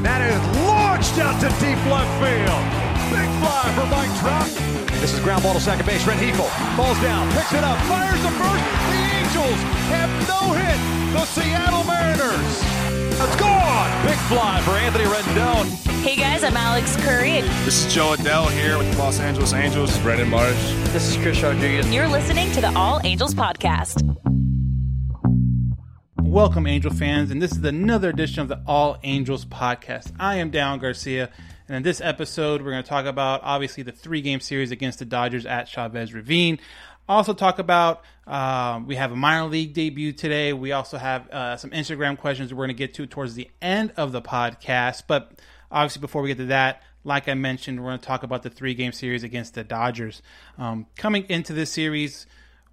And that is launched out to deep left field. Big fly for Mike Trout. This is ground ball to second base. Red Heagle falls down, picks it up, fires the first. The Angels have no hit. The Seattle Mariners. It's gone. Big fly for Anthony Rendon. Hey guys, I'm Alex Curry. This is Jo Adell here with the Los Angeles Angels. Brandon Marsh. This is Chris Rodriguez. You're listening to the All Angels Podcast. Welcome, Angel fans, and this is another edition of the All Angels podcast. I am Down Garcia, and in this episode, we're going to talk about obviously the three game series against the Dodgers at Chavez Ravine. Also, talk about um, we have a minor league debut today. We also have uh, some Instagram questions we're going to get to towards the end of the podcast. But obviously, before we get to that, like I mentioned, we're going to talk about the three game series against the Dodgers. Um, coming into this series,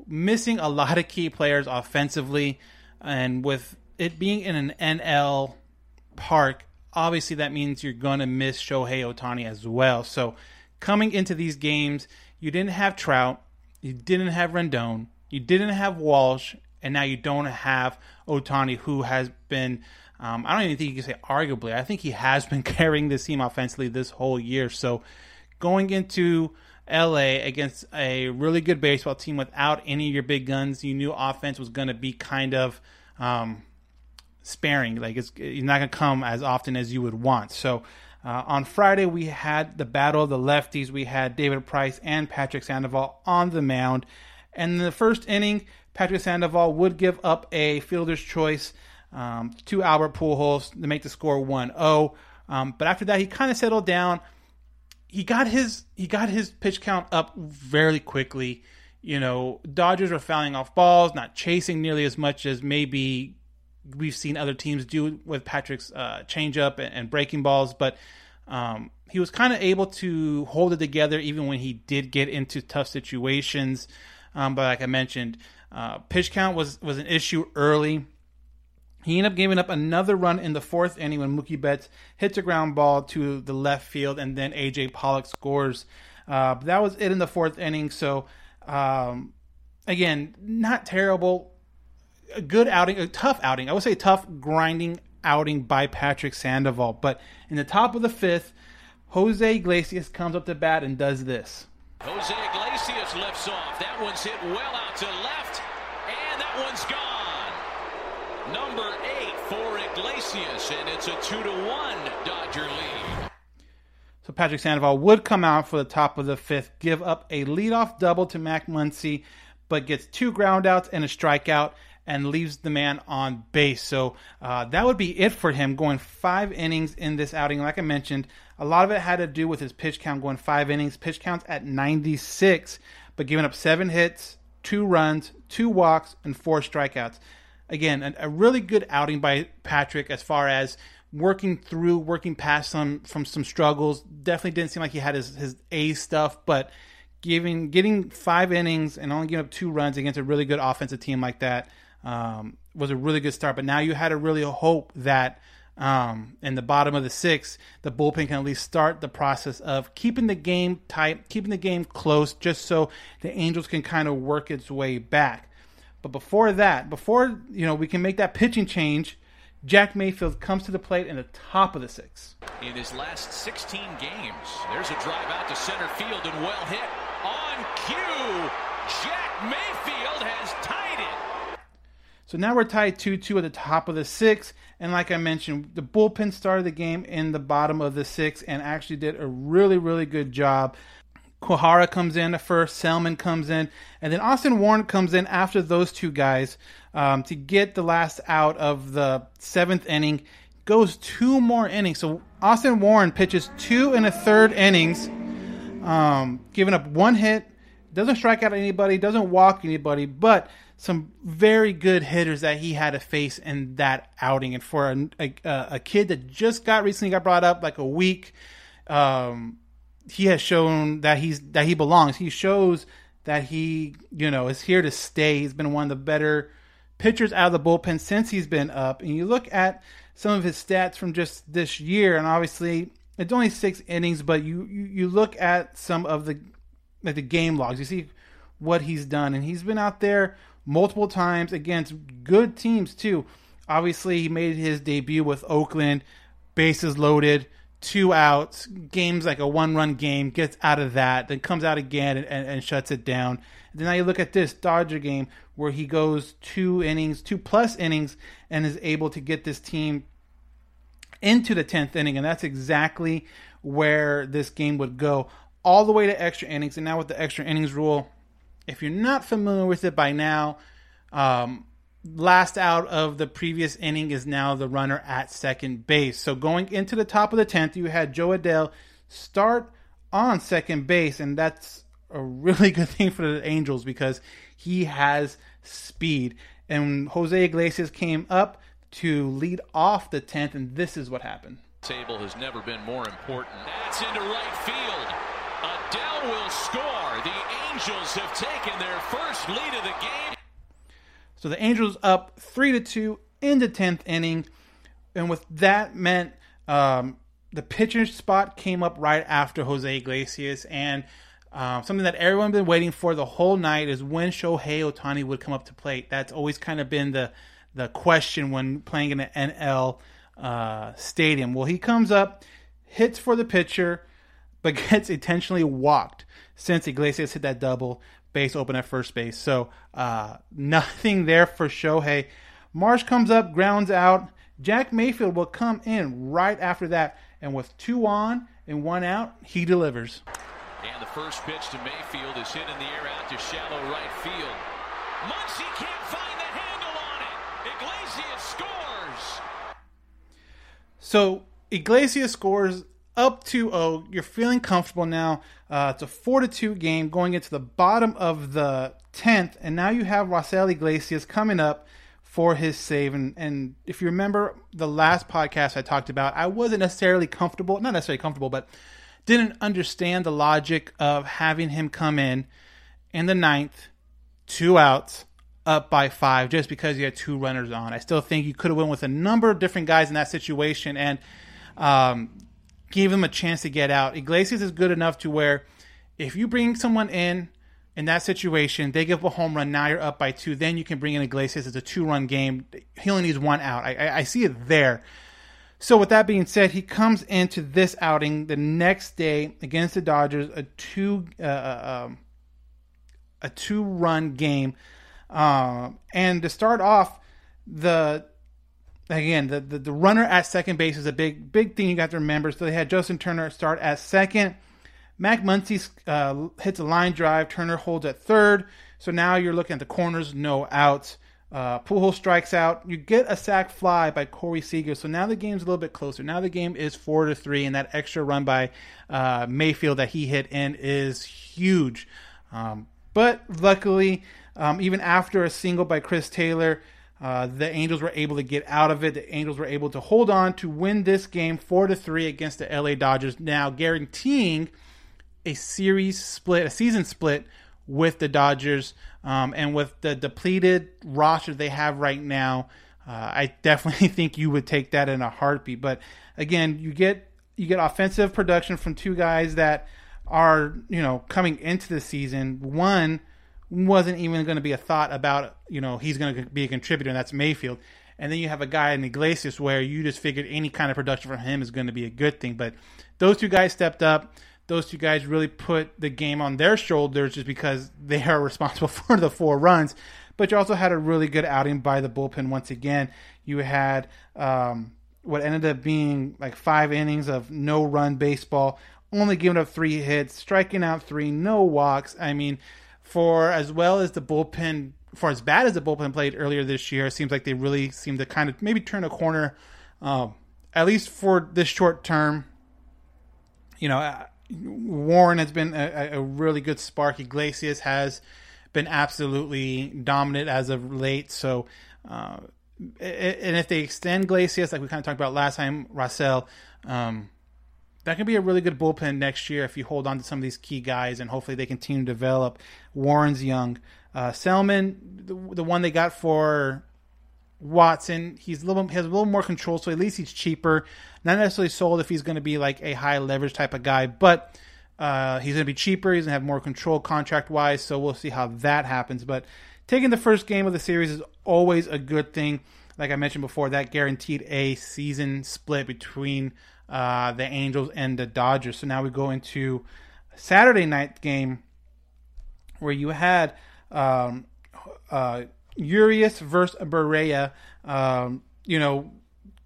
missing a lot of key players offensively and with it being in an NL park, obviously that means you're going to miss Shohei Ohtani as well. So coming into these games, you didn't have Trout, you didn't have Rendon, you didn't have Walsh, and now you don't have Ohtani, who has been. Um, I don't even think you can say arguably. I think he has been carrying this team offensively this whole year. So going into LA against a really good baseball team without any of your big guns. You knew offense was going to be kind of um, sparing. Like it's, it's not going to come as often as you would want. So uh, on Friday, we had the battle of the lefties. We had David Price and Patrick Sandoval on the mound. And in the first inning, Patrick Sandoval would give up a fielder's choice um, to Albert Pujols to make the score 1 0. Um, but after that, he kind of settled down he got his he got his pitch count up very quickly. You know, Dodgers were fouling off balls, not chasing nearly as much as maybe we've seen other teams do with Patrick's uh, changeup and, and breaking balls, but um, he was kind of able to hold it together even when he did get into tough situations. Um, but like I mentioned, uh, pitch count was was an issue early. He ended up giving up another run in the fourth inning when Mookie Betts hits a ground ball to the left field, and then AJ Pollock scores. Uh, that was it in the fourth inning. So, um, again, not terrible. A good outing, a tough outing. I would say tough, grinding outing by Patrick Sandoval. But in the top of the fifth, Jose Iglesias comes up to bat and does this. Jose Iglesias lifts off. That one's hit well out to left, and that one's gone number eight for Iglesias, and it's a two to one Dodger lead. So Patrick Sandoval would come out for the top of the fifth, give up a leadoff double to Max Muncy, but gets two groundouts and a strikeout and leaves the man on base. So uh, that would be it for him going five innings in this outing. Like I mentioned, a lot of it had to do with his pitch count going five innings. Pitch counts at 96, but giving up seven hits, two runs, two walks, and four strikeouts again, a, a, really good outing by Patrick as far as working through, working past some from some struggles. Definitely didn't seem like he had his his A stuff, but giving getting five innings and only giving up two runs against a really good offensive team like that um, was a really good start. But now you had to really hope that. Um, in the bottom of the sixth, the bullpen can at least start the process of keeping the game tight, keeping the game close, just so the Angels can kind of work its way back. But before that, before you know we can make that pitching change, Jack Mayfield comes to the plate in the top of the six. In his last 16 games, there's a drive out to center field and well hit on cue. Jack Mayfield has tied it. So now we're tied 2 2 at the top of the six. And like I mentioned, the bullpen started the game in the bottom of the six and actually did a really, really good job Quijada comes in first, Selman comes in, and then Austin Warren comes in after those two guys um, to get the last out of the seventh inning. Goes two more innings. So Austin Warren pitches two and a third innings, um, giving up one hit, doesn't strike out anybody, doesn't walk anybody, but some very good hitters that he had to face in that outing. And for a, a, a kid that just got recently got brought up like a week, um, he has shown that he's that he belongs. He shows that he you know is here to stay. He's been one of the better pitchers out of the bullpen since he's been up. And you look at some of his stats from just this year, and obviously it's only six innings, but you you, you look at some of the like the game logs. You see what he's done, and he's been out there multiple times against good teams too. Obviously, he made his debut with Oakland, bases loaded, two outs, games like a one run game, gets out of that, then comes out again and, and, and shuts it down. And then now you look at this Dodger game where he goes two innings, two plus innings, and is able to get this team into the 10th inning. And that's exactly where this game would go all the way to extra innings. And now with the extra innings rule, if you're not familiar with it by now, um, last out of the previous inning is now the runner at second base. So going into the top of the 10th, you had Jo Adell start on second base, and that's a really good thing for the Angels because he has speed. And Jose Iglesias came up to lead off the 10th, and this is what happened. Table has never been more important. That's into right field. Adell will score. The Angels have taken their first lead of the game. So the Angels up three to two in the tenth inning, and with that meant um, the pitcher spot came up right after Jose Iglesias, and um, something that everyone been waiting for the whole night is when Shohei Ohtani would come up to plate. That's always kind of been the the question when playing in an NL uh, stadium. Well, he comes up, hits for the pitcher, but gets intentionally walked since Iglesias hit that double base open at first base. So uh, nothing there for Shohei. Marsh comes up, grounds out. Jack Mayfield will come in right after that, and with two on and one out, he delivers. And the first pitch to Mayfield is hit in the air out to shallow right field. Muncy can't find the handle on it. Iglesias scores. So Iglesias scores up 2-0. You're feeling comfortable now. Uh, it's a 4 to 2 game going into the bottom of the 10th, and now you have Raisel Iglesias coming up for his save. And, and if you remember the last podcast I talked about, I wasn't necessarily comfortable, not necessarily comfortable, but didn't understand the logic of having him come in in the ninth, two outs, up by five, just because you had two runners on. I still think you could have went with a number of different guys in that situation, and um, gave him a chance to get out. Iglesias is good enough to where if you bring someone in in that situation, they give a home run. Now you're up by two. Then you can bring in Iglesias. It's a two run game. He only needs one out. I, I, I see it there. So with that being said, he comes into this outing the next day against the Dodgers, a two uh, uh um, a two run game, uh, and to start off the again, the, the, the runner at second base is a big big thing you got to remember. So they had Justin Turner start at second. Max Muncy uh, hits a line drive. Turner holds at third. So now you're looking at the corners, no outs. Uh, Pujols strikes out. You get a sac fly by Corey Seager. So now the game's a little bit closer. Now the game is four to three, and that extra run by uh, Mayfield that he hit in is huge. Um, but luckily, um, even after a single by Chris Taylor, uh, the Angels were able to get out of it. The Angels were able to hold on to win this game four to three against the LA Dodgers, now guaranteeing a series split, a season split with the Dodgers. Um, and with the depleted roster they have right now, uh, I definitely think you would take that in a heartbeat. But again, you get you get offensive production from two guys that are you know coming into the season. One wasn't even going to be a thought about you know he's going to be a contributor, and that's Mayfield. And then you have a guy in Iglesias where you just figured any kind of production from him is going to be a good thing. But those two guys stepped up. Those two guys really put the game on their shoulders just because they are responsible for the four runs. But you also had a really good outing by the bullpen once again. You had um, what ended up being like five innings of no run baseball, only giving up three hits, striking out three, no walks. I mean, for as well as the bullpen, for as bad as the bullpen played earlier this year, it seems like they really seem to kind of maybe turn a corner, um, at least for this short term. You know, Warren has been a, a really good spark. Iglesias has been absolutely dominant as of late. So, uh, and if they extend Iglesias, like we kind of talked about last time, Raisel, um, that can be a really good bullpen next year if you hold on to some of these key guys and hopefully they continue to develop. Warren's young. Uh, Selman, the, the one they got for Watson, he's a little has a little more control, so at least he's cheaper. Not necessarily sold if he's going to be like a high leverage type of guy, but uh, he's going to be cheaper. He's going to have more control contract wise, so we'll see how that happens. But taking the first game of the series is always a good thing. Like I mentioned before, that guaranteed a season split between uh, the Angels and the Dodgers. So now we go into Saturday night game where you had um, uh, Urias versus Barria, um, you know,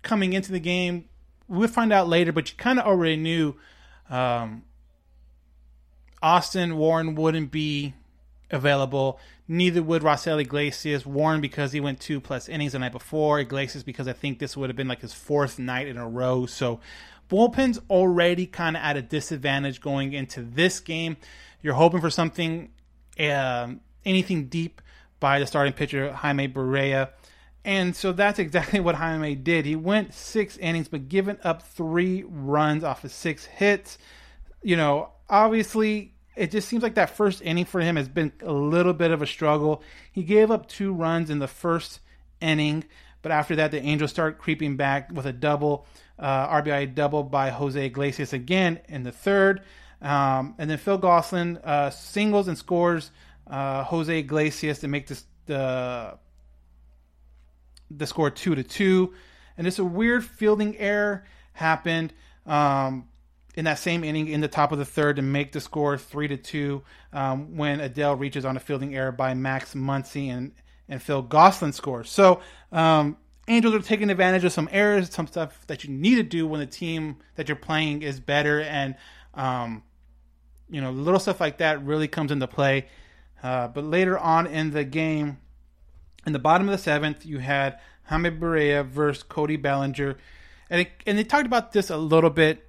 coming into the game. We'll find out later, but you kind of already knew um, Austin Warren wouldn't be available. Neither would Raisel Iglesias. Warren because he went two plus innings the night before. Iglesias because I think this would have been like his fourth night in a row. So bullpen's already kind of at a disadvantage going into this game. You're hoping for something, uh, anything deep by the starting pitcher Jaime Barria. And so that's exactly what Jaime did. He went six innings, but given up three runs off of six hits. You know, obviously, it just seems like that first inning for him has been a little bit of a struggle. He gave up two runs in the first inning, but after that, the Angels start creeping back with a double, uh, RBI double by Jose Iglesias again in the third. Um, and then Phil Gosselin uh, singles and scores uh, Jose Iglesias to make this the the score two to two, and just a weird fielding error happened um, in that same inning in the top of the third to make the score three to two um, when Adell reaches on a fielding error by Max Muncy and and Phil Gosselin scores. So um, Angels are taking advantage of some errors, some stuff that you need to do when the team that you're playing is better, and um, you know little stuff like that really comes into play. Uh, but later on in the game, in the bottom of the seventh, you had Jaime Barria versus Cody Bellinger. And, it, and they talked about this a little bit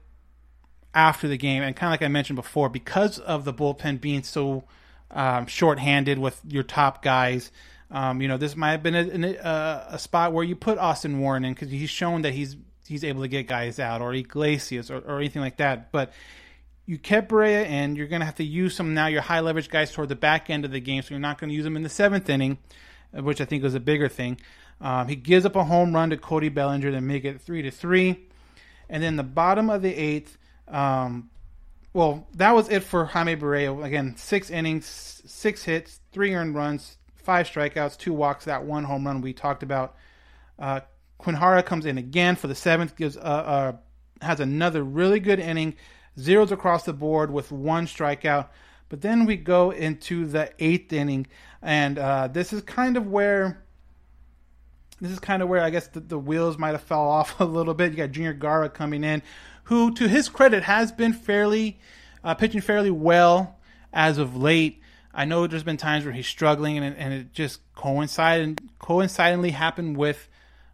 after the game. And kind of like I mentioned before, because of the bullpen being so um, short-handed with your top guys, um, you know, this might have been a, a, a, spot where you put Austin Warren in because he's shown that he's he's able to get guys out, or Iglesias, or, or anything like that. But you kept Barria in. You're going to have to use some now your high leverage guys toward the back end of the game, so you're not going to use them in the seventh inning, which I think was a bigger thing. Um, he gives up a home run to Cody Bellinger to make it three to three, and then the bottom of the eighth. Um, well, that was it for Jaime Barria. Again, six innings, six hits, three earned runs, five strikeouts, two walks, that one home run we talked about. Uh, Quijada comes in again for the seventh, gives uh, uh, has another really good inning zeros across the board with one strikeout. But then we go into the eighth inning, and uh, this is kind of where this is kind of where I guess the, the wheels might have fell off a little bit. You got Junior Guerra coming in, who, to his credit, has been fairly uh, pitching fairly well as of late. I know there's been times where he's struggling, and, and it just coincided and coincidentally happened with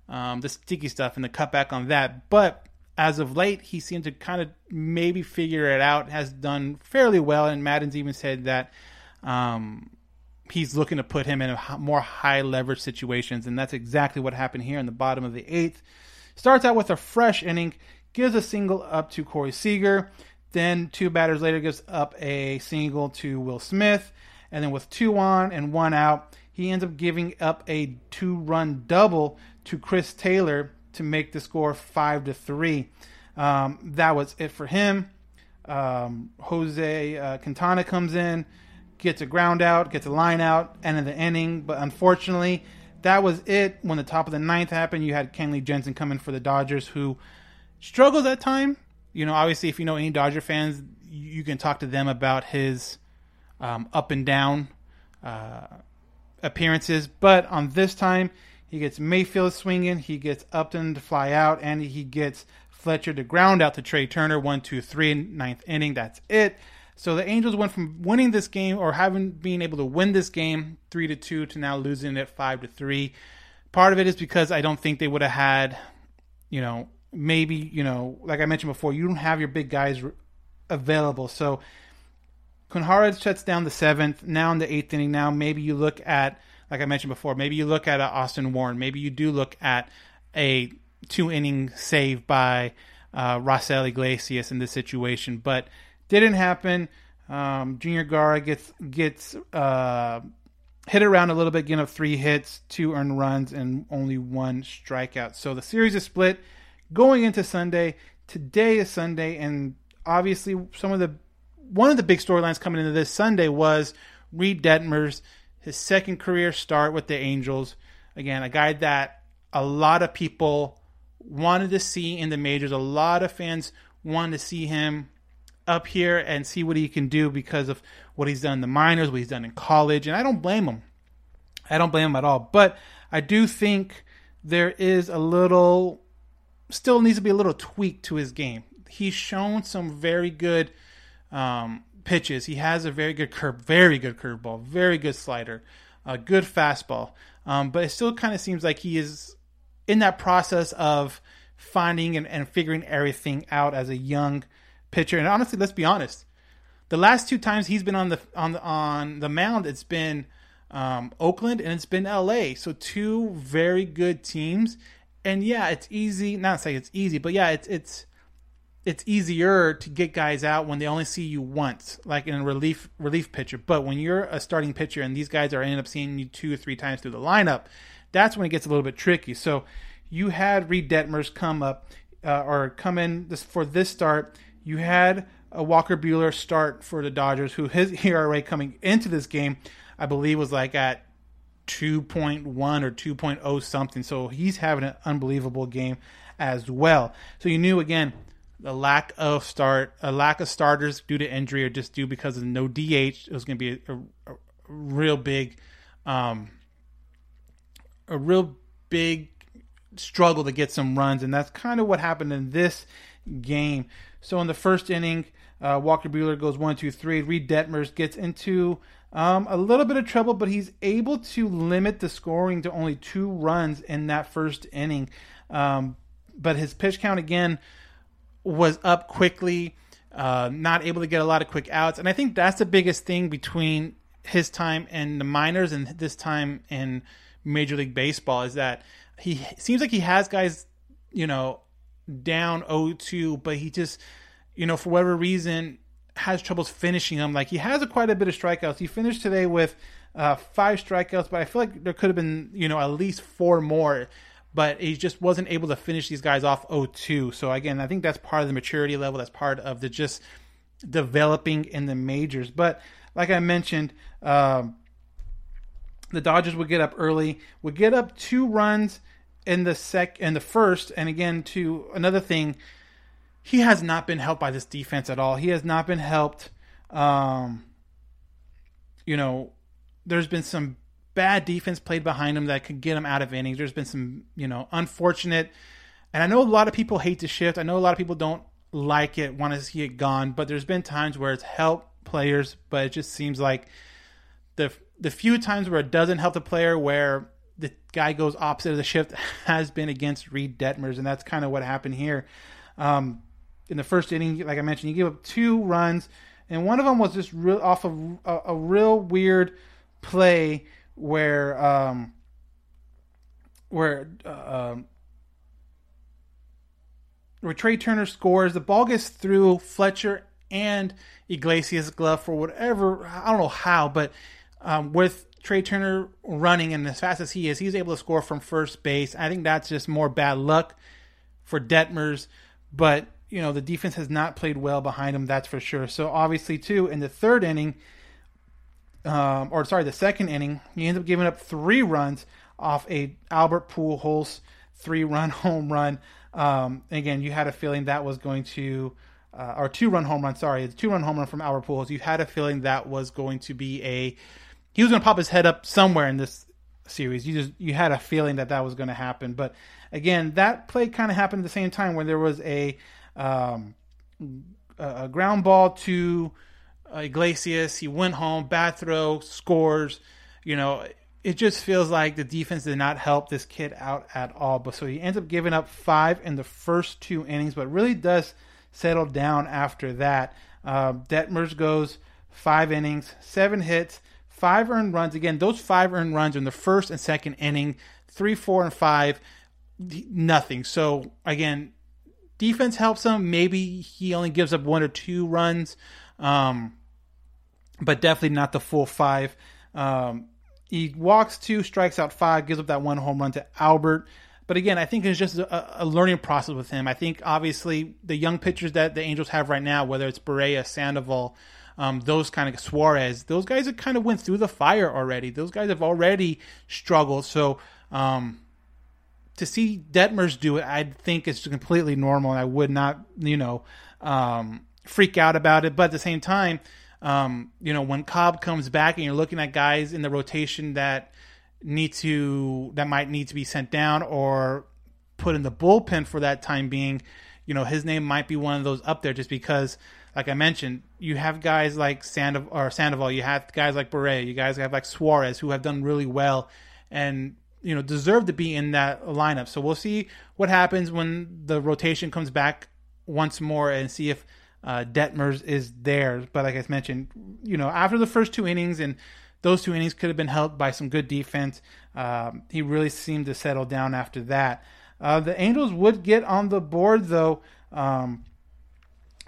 um, the sticky stuff and the cutback on that. But as of late, he seemed to kind of maybe figure it out, has done fairly well. And Maddon's even said that um, he's looking to put him in a more high leverage situations. And that's exactly what happened here in the bottom of the eighth. Starts out with a fresh inning, gives a single up to Corey Seager. Then two batters later gives up a single to Will Smith. And then with two on and one out, he ends up giving up a two run double to Chris Taylor to make the score five to three. Um, that was it for him. Um, Jose uh, Quintana comes in, gets a ground out, gets a line out, end of the inning. But unfortunately, that was it. When the top of the ninth happened, you had Kenley Jansen coming for the Dodgers, who struggled that time. You know, obviously, if you know any Dodger fans, you can talk to them about his um, up and down uh, appearances. But on this time, he gets Mayfield swinging. He gets Upton to fly out, and he gets Fletcher to ground out to Trea Turner. One, two, three, ninth inning. That's it. So the Angels went from winning this game or having been able to win this game three to two to now losing it five to three. Part of it is because I don't think they would have had, you know, maybe you know, like I mentioned before, you don't have your big guys available. So Quijada shuts down the seventh. Now in the eighth inning, now maybe you look at, like I mentioned before, maybe you look at Austin Warren. Maybe you do look at a two inning save by uh, Raisel Iglesias in this situation, but didn't happen. Um, Junior Guerra gets gets uh, hit around a little bit, getting up three hits, two earned runs, and only one strikeout. So the series is split going into Sunday. Today is Sunday, and obviously some of the one of the big storylines coming into this Sunday was Reid Detmers, his second career start with the Angels. Again, a guy that a lot of people wanted to see in the majors. A lot of fans wanted to see him up here and see what he can do because of what he's done in the minors, what he's done in college, and I don't blame him. I don't blame him at all. But I do think there is a little, still needs to be a little tweak to his game. He's shown some very good um, pitches. He has a very good curve, very good curveball, very good slider, a good fastball. Um, but it still kind of seems like he is in that process of finding and, and figuring everything out as a young pitcher. And honestly, let's be honest, the last two times he's been on the on the on the mound, it's been um, Oakland and it's been LA. So two very good teams. And yeah, it's easy. Not say it's easy, but yeah, it's it's it's easier to get guys out when they only see you once, like in a relief relief pitcher. But when you're a starting pitcher and these guys are ending up seeing you two or three times through the lineup, that's when it gets a little bit tricky. So you had Reid Detmers come up uh, or come in this, for this start. You had a Walker Buehler start for the Dodgers, who his ERA coming into this game, I believe, was like at 2.1 or 2.0 something. So he's having an unbelievable game as well. So you knew again the lack of start, a lack of starters due to injury or just due because of no DH. It was going to be a, a, a, real big, um, a real big struggle to get some runs, and that's kind of what happened in this game. So in the first inning, uh, Walker Buehler goes one, two, three. Reid Detmers gets into um, a little bit of trouble, but he's able to limit the scoring to only two runs in that first inning. Um, but his pitch count again was up quickly, uh, not able to get a lot of quick outs, and I think that's the biggest thing between his time in the minors and this time in Major League Baseball is that he seems like he has guys, you know, down 0-2, but he just, you know, for whatever reason, has troubles finishing them. Like he has a quite a bit of strikeouts. He finished today with uh, five strikeouts, but I feel like there could have been, you know, at least four more. But he just wasn't able to finish these guys off 0-2. So again, I think that's part of the maturity level. That's part of the just developing in the majors. But like I mentioned, um, the Dodgers would get up early, would get up two runs in the sec in the first, and again to another thing, he has not been helped by this defense at all. He has not been helped. Um, you know, there's been some bad defense played behind him that could get him out of innings. There's been some, you know, unfortunate, and I know a lot of people hate to shift. I know a lot of people don't like it, want to see it gone, but there's been times where it's helped players, but it just seems like the the few times where it doesn't help the player, where the guy goes opposite of the shift, has been against Reid Detmers, and that's kind of what happened here. Um, in the first inning, like I mentioned, he gave up two runs, and one of them was just real off of a, a real weird play where um, where uh, um, where Trea Turner scores. The ball gets through Fletcher and Iglesias' glove for whatever I don't know how, but um, with Trea Turner running and as fast as he is, he's able to score from first base. I think that's just more bad luck for Detmers, but you know the defense has not played well behind him. That's for sure. So obviously, too, in the third inning, um, or sorry, the second inning, he ends up giving up three runs off a Albert Pujols three run home run. Um, again, you had a feeling that was going to uh, or two run home run. Sorry, it's two run home run from Albert Pujols. You had a feeling that was going to be a he was going to pop his head up somewhere in this series. You just you had a feeling that that was going to happen. But again, that play kind of happened at the same time when there was a um, a ground ball to uh, Iglesias. He went home, bad throw, scores. You know, it just feels like the defense did not help this kid out at all. But so he ends up giving up five in the first two innings, but really does settle down after that. Uh, Detmers goes five innings, seven hits, five earned runs. Again, those five earned runs in the first and second inning, three, four, and five, nothing. So again, defense helps him. Maybe he only gives up one or two runs, um, but definitely not the full five. Um, he walks two, strikes out five, gives up that one home run to Albert. But again, I think it's just a, a, learning process with him. I think obviously the young pitchers that the Angels have right now, whether it's Barria, Sandoval, um, those kind of Suarez, those guys have kind of went through the fire already. Those guys have already struggled. So um, to see Detmers do it, I think it's completely normal, and I would not, you know, um, freak out about it. But at the same time, um, you know, when Cobb comes back and you're looking at guys in the rotation that need to that might need to be sent down or put in the bullpen for that time being, you know, his name might be one of those up there just because, like I mentioned, you have guys like Sandoval or Sandoval, you have guys like Beret, you guys have like Suarez who have done really well and you know deserve to be in that lineup. So we'll see what happens when the rotation comes back once more and see if uh, Detmers is there. But like I mentioned, you know, after the first two innings and those two innings could have been helped by some good defense. Um, he really seemed to settle down after that. Uh, the Angels would get on the board though um,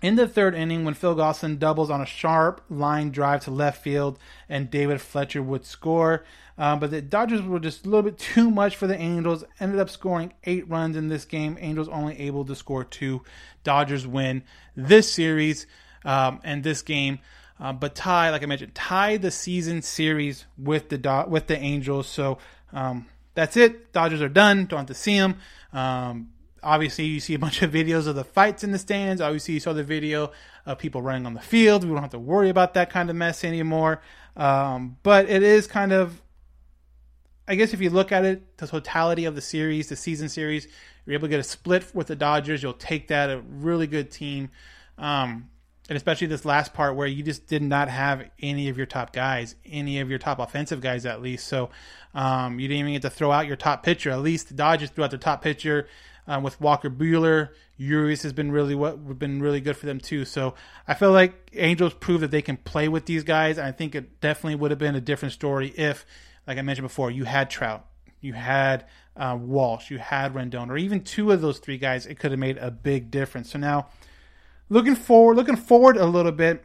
in the third inning when Phil Gosselin doubles on a sharp line drive to left field and David Fletcher would score. Um, but the Dodgers were just a little bit too much for the Angels. Ended up scoring eight runs in this game. Angels only able to score two. Dodgers win this series um, and this game. Uh, but tie, like I mentioned, tie the season series with the Do- with the Angels. So um, that's it. Dodgers are done. Don't have to see them. Um, obviously, you see a bunch of videos of the fights in the stands. Obviously, you saw the video of people running on the field. We don't have to worry about that kind of mess anymore. Um, but it is kind of, I guess, if you look at it, the totality of the series, the season series, you're able to get a split with the Dodgers. You'll take that. A really good team. Um, and especially this last part where you just did not have any of your top guys, any of your top offensive guys at least. So um, you didn't even get to throw out your top pitcher. At least the Dodgers threw out their top pitcher um, with Walker Buehler. Urias has been really what been really good for them too. So I feel like Angels proved that they can play with these guys. I think it definitely would have been a different story if, like I mentioned before, you had Trout, you had uh, Walsh, you had Rendon, or even two of those three guys. It could have made a big difference. So now looking forward, looking forward a little bit.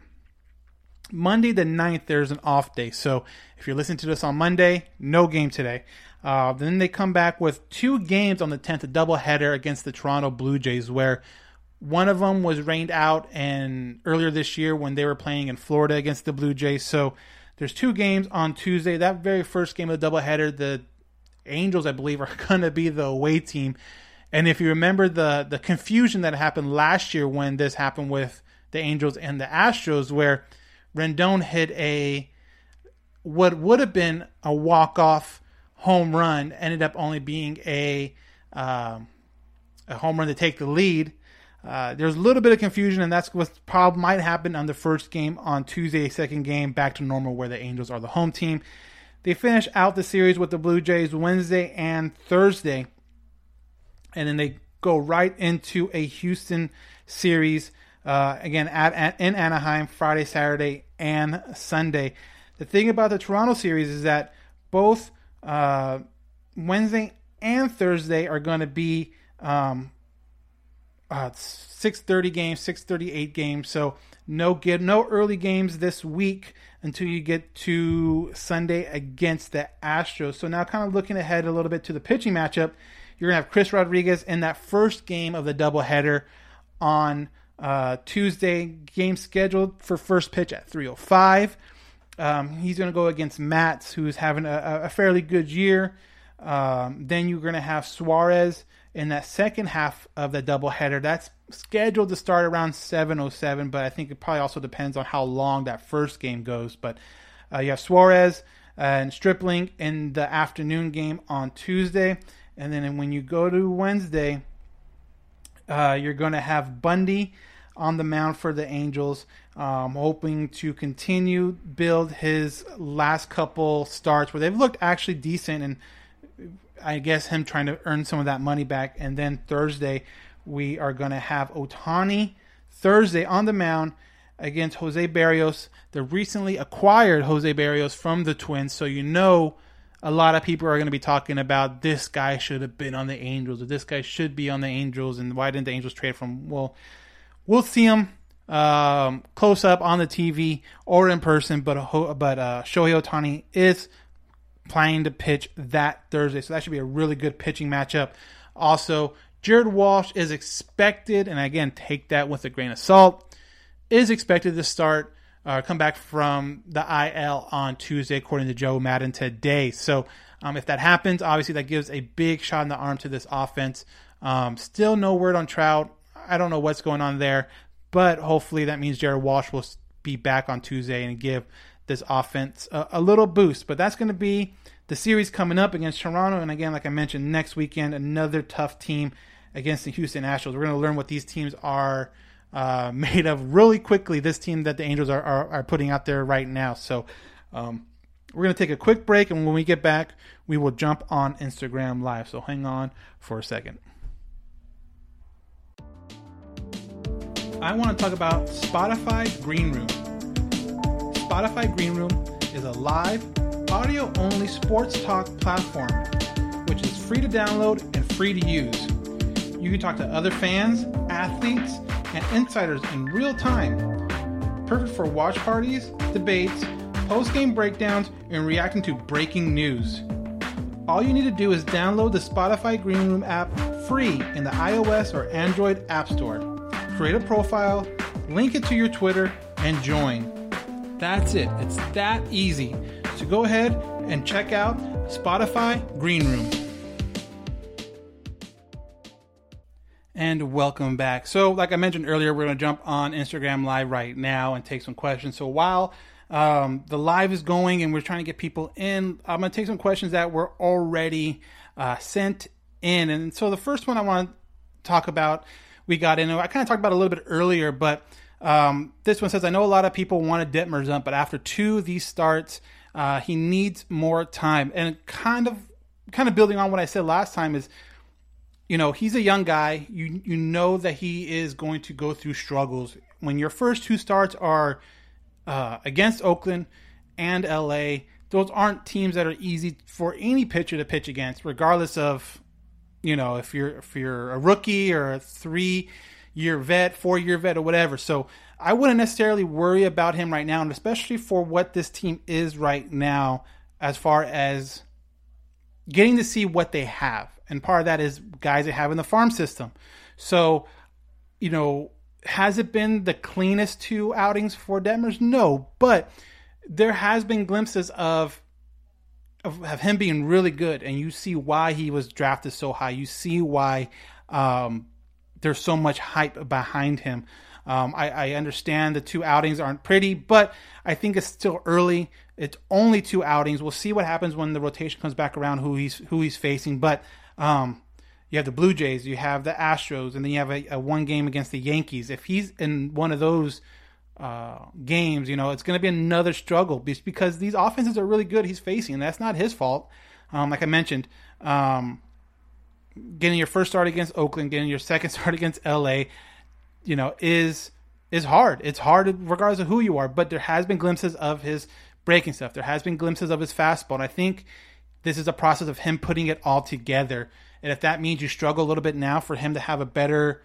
Monday the 9th, there's an off day. So if you're listening to this on Monday, no game today. Uh, then they come back with two games on the 10th, a doubleheader against the Toronto Blue Jays, where one of them was rained out and earlier this year when they were playing in Florida against the Blue Jays. So there's two games on Tuesday. That very first game of the doubleheader, the Angels, I believe, are going to be the away team. And if you remember the the confusion that happened last year when this happened with the Angels and the Astros, where Rendon hit a what would have been a walk off home run, ended up only being a um, a home run to take the lead. Uh, there's a little bit of confusion, and that's what probably might happen on the first game on Tuesday, second game back to normal, where the Angels are the home team. They finish out the series with the Blue Jays Wednesday and Thursday and then they go right into a Houston series uh, again at, at, in Anaheim Friday, Saturday, and Sunday. The thing about the Toronto series is that both uh, Wednesday and Thursday are going to be um, uh, 6:30 games, 6:38 games. So no get no early games this week until you get to Sunday against the Astros. So now kind of looking ahead a little bit to the pitching matchup you're going to have Chris Rodriguez in that first game of the doubleheader on uh, Tuesday. Game scheduled for first pitch at 3:05. Um, he's going to go against Matz, who's having a, a fairly good year. Um, then you're going to have Suarez in that second half of the doubleheader. That's scheduled to start around 7:07, but I think it probably also depends on how long that first game goes. But uh, you have Suarez and Stripling in the afternoon game on Tuesday. And then when you go to Wednesday, uh, you're going to have Bundy on the mound for the Angels, um, hoping to continue build his last couple starts where they've looked actually decent, and I guess him trying to earn some of that money back. And then Thursday, we are going to have Ohtani Thursday on the mound against Jose Berrios, the recently acquired Jose Berrios from the Twins. So you know a lot of people are going to be talking about this guy should have been on the Angels or this guy should be on the Angels and why didn't the Angels trade from? Well, we'll see him um, close up on the TV or in person, but but uh, Shohei Ohtani is planning to pitch that Thursday, so that should be a really good pitching matchup. Also, Jared Walsh is expected, and again, take that with a grain of salt, is expected to start, uh, come back from the IL on Tuesday, according to Joe Maddon today. So, um, if that happens, obviously that gives a big shot in the arm to this offense. Um, still no word on Trout. I don't know what's going on there, but hopefully that means Jared Walsh will be back on Tuesday and give this offense a, a little boost. But that's going to be the series coming up against Toronto. And again, like I mentioned, next weekend, another tough team against the Houston Astros. We're going to learn what these teams are uh, made of really quickly. This team that the Angels are, are, are putting out there right now. So um, we're going to take a quick break. And when we get back, we will jump on Instagram Live. So hang on for a second. I want to talk about Spotify Green Room. Spotify Green Room is a live, audio only sports talk platform, which is free to download and free to use. You can talk to other fans, athletes, and insiders in real time. Perfect for watch parties, debates, post game breakdowns, and reacting to breaking news. All you need to do is download the Spotify Green Room app free in the iOS or Android App Store. Create a profile, link it to your Twitter, and join. That's it. It's that easy. So go ahead and check out Spotify Green Room. And welcome back. So, like I mentioned earlier, we're going to jump on Instagram Live right now and take some questions. So, while um, the live is going and we're trying to get people in, I'm going to take some questions that were already uh, sent in. And so, the first one I want to talk about, we got in, I kind of talked about a little bit earlier, but um, this one says, I know a lot of people wanted Detmers up, but after two of these starts, uh, he needs more time. And kind of, kind of building on what I said last time is, you know, he's a young guy. You you know that he is going to go through struggles. When your first two starts are uh, against Oakland and LA, those aren't teams that are easy for any pitcher to pitch against, regardless of, you know, if you're if you're a rookie or a three year vet, four year vet, or whatever. So I wouldn't necessarily worry about him right now, and especially for what this team is right now, as far as getting to see what they have. And part of that is guys they have in the farm system. So, you know, has it been the cleanest two outings for Detmers? No, but there has been glimpses of, of, of him being really good, and you see why he was drafted so high. You see why um, there's so much hype behind him. Um, I, I, understand the two outings aren't pretty, but I think it's still early. It's only two outings. We'll see what happens when the rotation comes back around. Who he's who he's facing, but um, you have the Blue Jays, you have the Astros, and then you have a, a one game against the Yankees. If he's in one of those uh, games, you know it's going to be another struggle because these offenses are really good. He's facing, that's not his fault. Um, like I mentioned, um, getting your first start against Oakland, getting your second start against LA, you know, is is hard. It's hard regardless of who you are, but there has been glimpses of his breaking stuff. There has been glimpses of his fastball. And I think this is a process of him putting it all together. And if that means you struggle a little bit now for him to have a better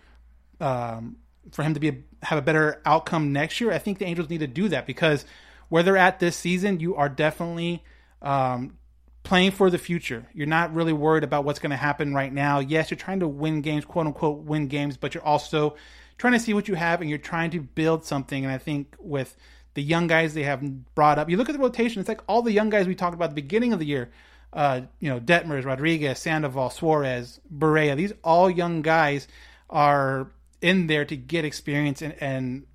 um, for him to be a, have a better outcome next year, I think the Angels need to do that because where they're at this season, you are definitely um, playing for the future. You're not really worried about what's going to happen right now. Yes, you're trying to win games, quote unquote, win games, but you're also trying to see what you have and you're trying to build something. And I think with the young guys they have brought up, you look at the rotation, it's like all the young guys we talked about at the beginning of the year. Uh, you know, Detmers, Rodriguez, Sandoval, Suarez, Barria, these all young guys are in there to get experience and, and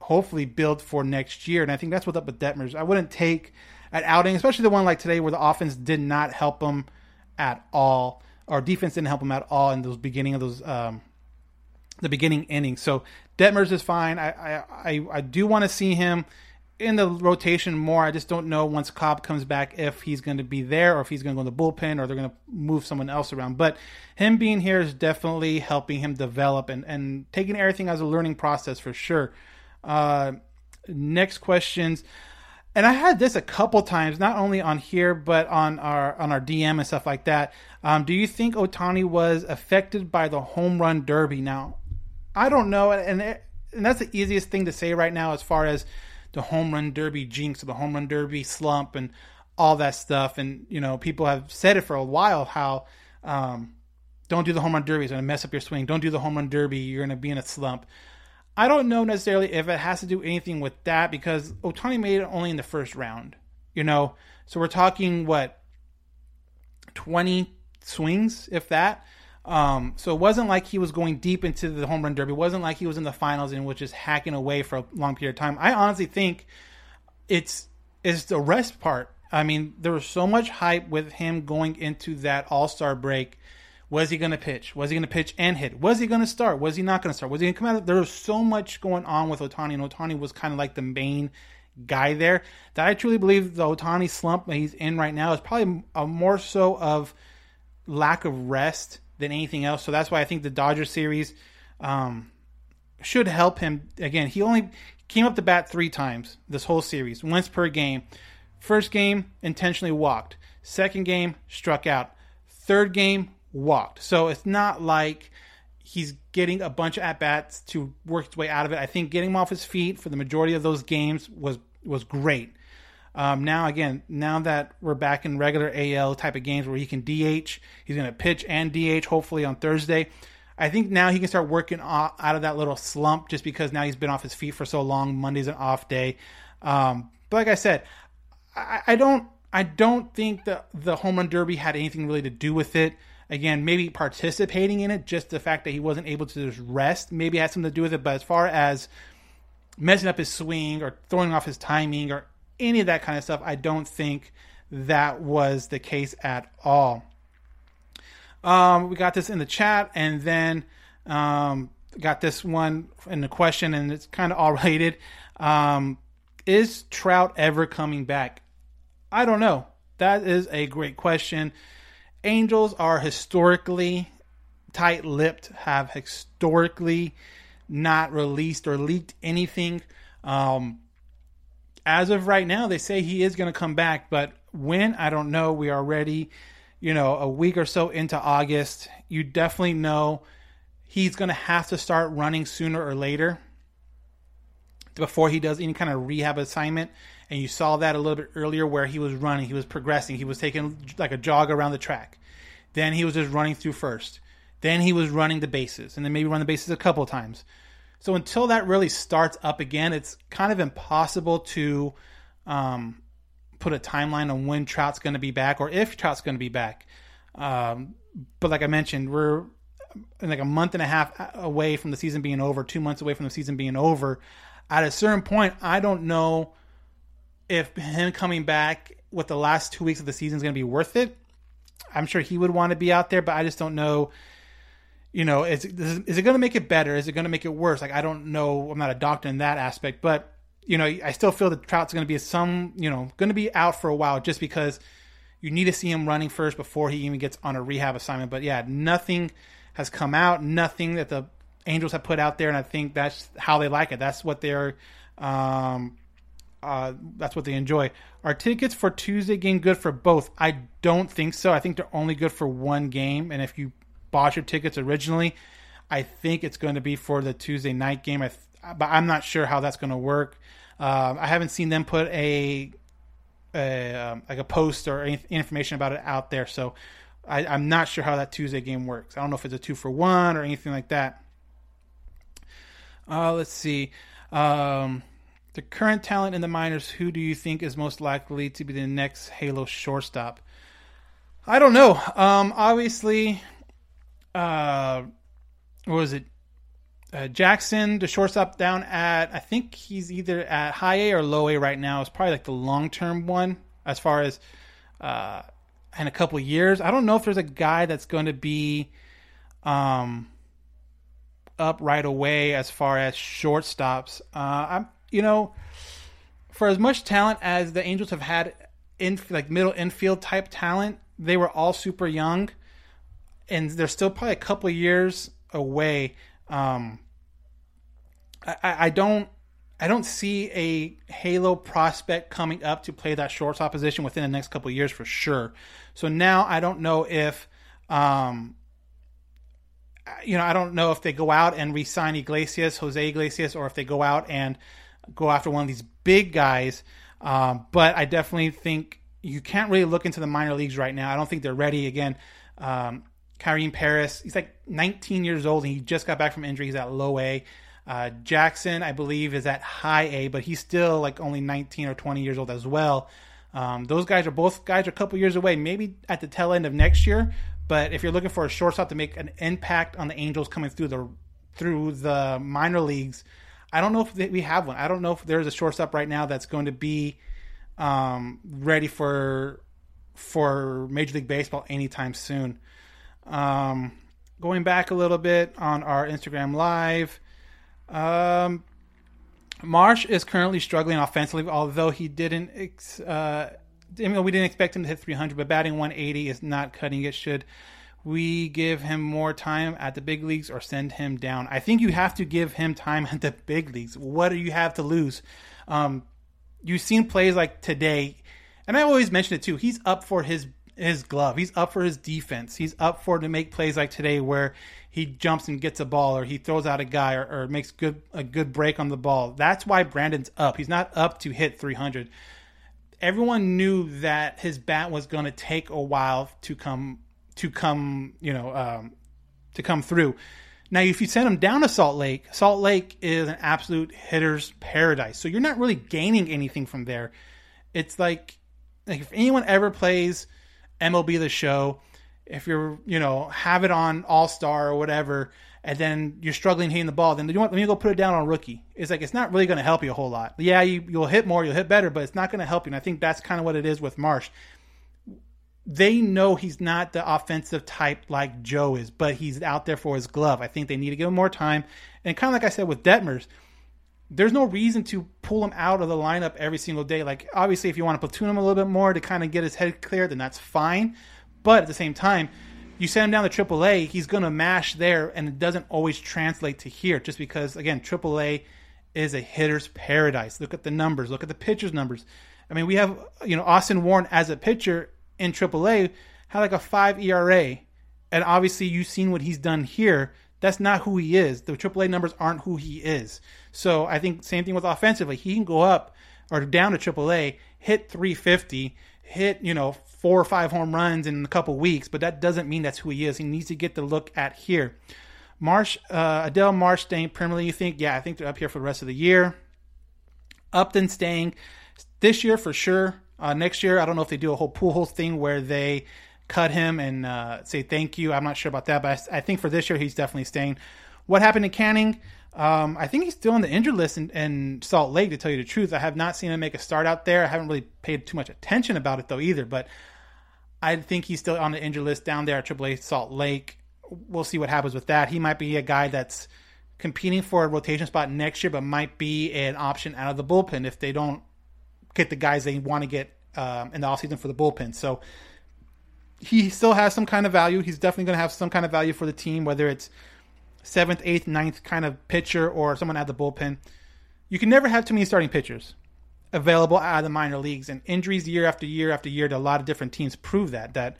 hopefully build for next year. And I think that's what's up with Detmers. I wouldn't take an outing, especially the one like today where the offense did not help them at all, or defense didn't help them at all in those beginning of those um, the beginning innings. So Detmers is fine. I I I, I do want to see him in the rotation more. I just don't know once Cobb comes back if he's going to be there or if he's going to go in the bullpen or they're going to move someone else around. But him being here is definitely helping him develop and, and taking everything as a learning process for sure. Uh, Next questions. And I had this a couple times, not only on here but on our on our DM and stuff like that. Um, do you think Ohtani was affected by the home run derby? Now, I don't know, and it, and that's the easiest thing to say right now as far as the home run derby jinx or the home run derby slump and all that stuff. And you know, people have said it for a while how um, don't do the home run derby; it's going to mess up your swing. Don't do the home run derby; you're going to be in a slump. I don't know necessarily if it has to do anything with that because Ohtani made it only in the first round. You know, so we're talking what twenty swings, if that. Um, so it wasn't like he was going deep into the home run derby. It wasn't like he was in the finals and was just hacking away for a long period of time. I honestly think it's it's the rest part. I mean, there was so much hype with him going into that All Star break. Was he going to pitch? Was he going to pitch and hit? Was he going to start? Was he not going to start? Was he going to come out? There was so much going on with Ohtani, and Ohtani was kind of like the main guy there. That I truly believe the Ohtani slump that he's in right now is probably a more so of lack of rest than anything else. So that's why I think the Dodgers series um, should help him. Again, he only came up to bat three times this whole series, once per game. First game, intentionally walked. Second game, struck out. Third game, walked. So it's not like he's getting a bunch of at bats to work his way out of it. I think getting him off his feet for the majority of those games was was great. Um, now again, now that we're back in regular AL type of games where he can DH, he's going to pitch and DH hopefully on Thursday. I think now he can start working out of that little slump just because now he's been off his feet for so long. Monday's an off day, um, but like I said, I, I don't I don't think the the home run derby had anything really to do with it. Again, maybe participating in it, just the fact that he wasn't able to just rest, maybe had something to do with it. But as far as messing up his swing or throwing off his timing or any of that kind of stuff. I don't think that was the case at all. Um, we got this in the chat, and then um, got this one in the question, and it's kind of all related. Um, is Trout ever coming back? I don't know. That is a great question. Angels are historically tight lipped, have historically not released or leaked anything. Um, as of right now, they say he is going to come back, but when I don't know. We are already, you know, a week or so into August. You definitely know he's going to have to start running sooner or later before he does any kind of rehab assignment. And you saw that a little bit earlier where he was running, he was progressing, he was taking like a jog around the track. Then he was just running through first. Then he was running the bases, and then maybe run the bases a couple times. So until that really starts up again, it's kind of impossible to um, put a timeline on when Trout's going to be back or if Trout's going to be back. Um, but like I mentioned, we're like a month and a half away from the season being over, two months away from the season being over. At a certain point, I don't know if him coming back with the last two weeks of the season is going to be worth it. I'm sure he would want to be out there, but I just don't know you know, is, is it going to make it better? Is it going to make it worse? Like, I don't know. I'm not a doctor in that aspect, but, you know, I still feel that Trout's going to be some, you know, going to be out for a while just because you need to see him running first before he even gets on a rehab assignment. But yeah, nothing has come out, nothing that the Angels have put out there, and I think that's how they like it. That's what they're, um, uh, that's what they enjoy. Are tickets for Tuesday game good for both? I don't think so. I think they're only good for one game, and if you bought your tickets originally. I think it's going to be for the Tuesday night game, I th- but I'm not sure how that's going to work. Uh, I haven't seen them put a, a um, like a post or any information about it out there, so I, I'm not sure how that Tuesday game works. I don't know if it's a two for one or anything like that. Uh, let's see. Um, the current talent in the minors, who do you think is most likely to be the next Halo shortstop? I don't know. Um, obviously, uh, what was it? Uh, Jackson, the shortstop down at, I think he's either at high A or low A right now. It's probably like the long term one as far as uh, in a couple years. I don't know if there's a guy that's going to be um, up right away as far as shortstops. Uh, I'm, you know, for as much talent as the Angels have had in like middle infield type talent, they were all super young and they're still probably a couple years away. Um, I, I don't I don't see a Halo prospect coming up to play that shortstop position within the next couple years for sure. So now I don't know if, um, you know, I don't know if they go out and re-sign Iglesias, Jose Iglesias, or if they go out and go after one of these big guys. Um, but I definitely think you can't really look into the minor leagues right now. I don't think they're ready. Again, um, Kyren Paris, he's like 19 years old and he just got back from injury. He's at low A. Uh, Jackson, I believe, is at high A, but he's still like only 19 or 20 years old as well. Um, those guys are both guys are a couple years away, maybe at the tail end of next year. But if you're looking for a shortstop to make an impact on the Angels coming through the through the minor leagues, I don't know if we have one. I don't know if there's a shortstop right now that's going to be um, ready for for Major League Baseball anytime soon. Um, going back a little bit on our Instagram live, um, Marsh is currently struggling offensively, although he didn't. Ex- Uh, I mean, we didn't expect him to hit 300, but batting 180 is not cutting it. Should we give him more time at the big leagues or send him down? I think you have to give him time at the big leagues. What do you have to lose? Um, you've seen plays like today, and I always mention it too. He's up for his his glove. He's up for his defense. He's up for to make plays like today where he jumps and gets a ball or he throws out a guy or, or makes good a good break on the ball. That's why Brandon's up. He's not up to hit 300. Everyone knew that his bat was going to take a while to come to come, you know, um, to come through. Now, if you send him down to Salt Lake, Salt Lake is an absolute hitter's paradise. So you're not really gaining anything from there. It's like, like if anyone ever plays MLB The Show, if you're, you know, have it on All Star or whatever, and then you're struggling hitting the ball, then you want, let me go put it down on rookie. It's like it's not really going to help you a whole lot. Yeah, you, you'll hit more, you'll hit better, but it's not going to help you. And I think that's kind of what it is with Marsh. They know he's not the offensive type like Joe is, but he's out there for his glove. I think they need to give him more time. And kind of like I said with Detmers, there's no reason to pull him out of the lineup every single day. Like obviously, if you want to platoon him a little bit more to kind of get his head clear, then that's fine. But at the same time, you send him down to AAA, he's going to mash there, and it doesn't always translate to here. Just because again, AAA is a hitter's paradise. Look at the numbers. Look at the pitchers' numbers. I mean, we have you know Austin Warren as a pitcher in AAA had like a five ERA, and obviously you've seen what he's done here. That's not who he is. The AAA numbers aren't who he is. So I think same thing with offensively. He can go up or down to AAA, hit 350, hit you know four or five home runs in a couple weeks, but that doesn't mean that's who he is. He needs to get the look at here. Marsh, uh, Adell Marsh staying permanently. You think? Yeah, I think they're up here for the rest of the year. Upton staying this year for sure. Uh, next year, I don't know if they do a whole Pujols thing where they cut him and uh, say thank you. I'm not sure about that, but I, I, think for this year he's definitely staying. What happened to Canning? Um, I think he's still on the injured list in, in, Salt Lake. To tell you the truth, I have not seen him make a start out there. I haven't really paid too much attention about it though either. But I think he's still on the injured list down there at AAA Salt Lake. We'll see what happens with that. He might be a guy that's competing for a rotation spot next year, but might be an option out of the bullpen if they don't get the guys they want to get um, in the offseason for the bullpen. So he still has some kind of value. He's definitely going to have some kind of value for the team, whether it's seventh, eighth, ninth kind of pitcher or someone at the bullpen. You can never have too many starting pitchers available out of the minor leagues, and injuries year after year after year to a lot of different teams prove that. That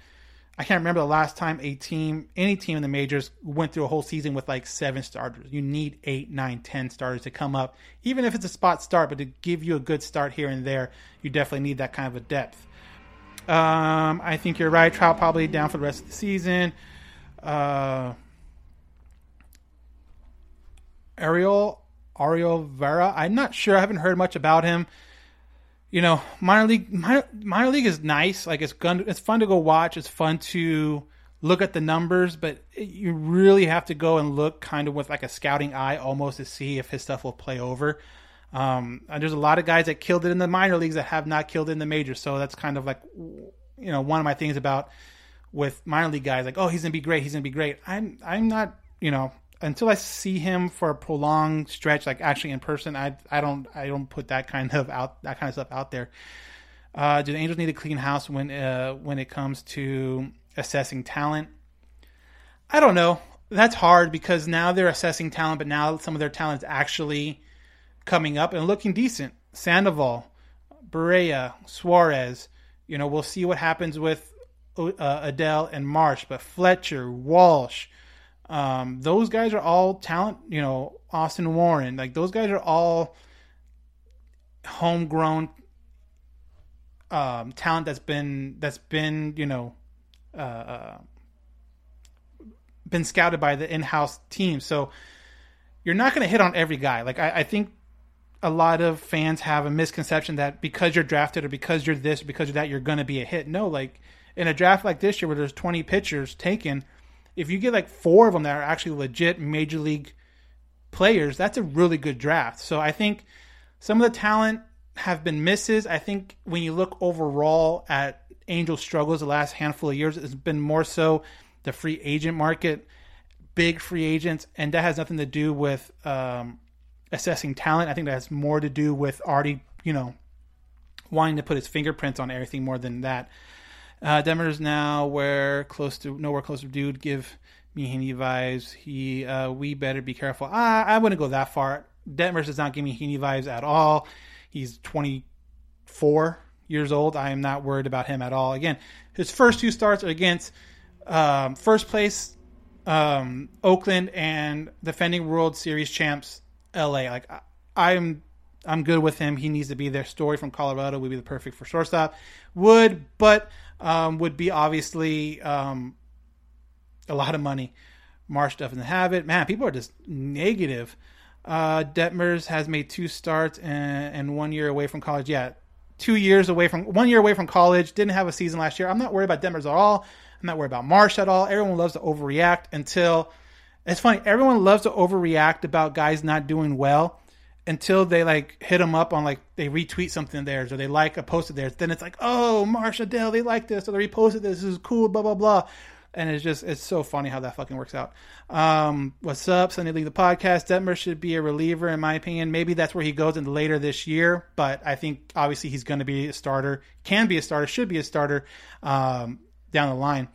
I can't remember the last time a team, any team in the majors, went through a whole season with like seven starters. You need eight, nine, ten starters to come up, even if it's a spot start, but to give you a good start here and there, you definitely need that kind of a depth. Um, I think you're right. Trout probably down for the rest of the season. Uh, Arol Arol Vera. I'm not sure. I haven't heard much about him. You know, minor league minor, minor league is nice. Like it's gun, it's fun to go watch. It's fun to look at the numbers, but you really have to go and look kind of with like a scouting eye almost to see if his stuff will play over. Um, there's a lot of guys that killed it in the minor leagues that have not killed it in the majors. So that's kind of like, you know, one of my things about with minor league guys, like, oh, he's gonna be great, he's gonna be great. I'm, I'm not, you know, until I see him for a prolonged stretch, like actually in person, I, I don't, I don't put that kind of out, that kind of stuff out there. Uh, do the Angels need a clean house when, uh, when it comes to assessing talent? I don't know. That's hard because now they're assessing talent, but now some of their talent is actually coming up and looking decent. Sandoval, Barria, Suarez. You know, we'll see what happens with uh, Adell and Marsh, but Fletcher, Walsh, um, those guys are all talent. You know, Austin Warren, like those guys are all homegrown um, talent that's been that's been you know uh, uh, been scouted by the in-house team. So you're not going to hit on every guy. Like I, I, think a lot of fans have a misconception that because you're drafted or because you're this or because you're that, you're going to be a hit. No, like in a draft like this year where there's 20 pitchers taken, if you get like four of them that are actually legit major league players, that's a really good draft. So I think some of the talent have been misses. I think when you look overall at Angel struggles the last handful of years, it's been more so the free agent market, big free agents, and that has nothing to do with um, assessing talent. I think that has more to do with already, you know, wanting to put his fingerprints on everything more than that. Uh, Detmers now where close to nowhere close to dude. Give me Heaney vibes. He uh, we better be careful. I, I wouldn't go that far. Detmers does not give me Heaney vibes at all. He's 24 years old. I am not worried about him at all. Again, his first two starts are against um, first place um, Oakland and defending World Series champs LA. Like I, I'm I'm good with him. He needs to be there. Story from Colorado would be the perfect for shortstop. Would, but um, would be obviously um, a lot of money. Marsh doesn't have it. Man, people are just negative. Uh, Detmers has made two starts and, and one year away from college. Yeah, two years away from one year away from college. Didn't have a season last year. I'm not worried about Detmers at all. I'm not worried about Marsh at all. Everyone loves to overreact until it's funny. Everyone loves to overreact about guys not doing well until they like hit them up on like they retweet something of theirs or they like a post of theirs. Then it's like, oh, Marsh Adell, they like this or they reposted this. This is cool, blah blah blah. And it's just it's so funny how that fucking works out. Um, what's up, Sunday League the podcast? Detmer should be a reliever in my opinion. Maybe that's where he goes in later this year, but I think obviously he's going to be a starter, can be a starter, should be a starter um, down the line.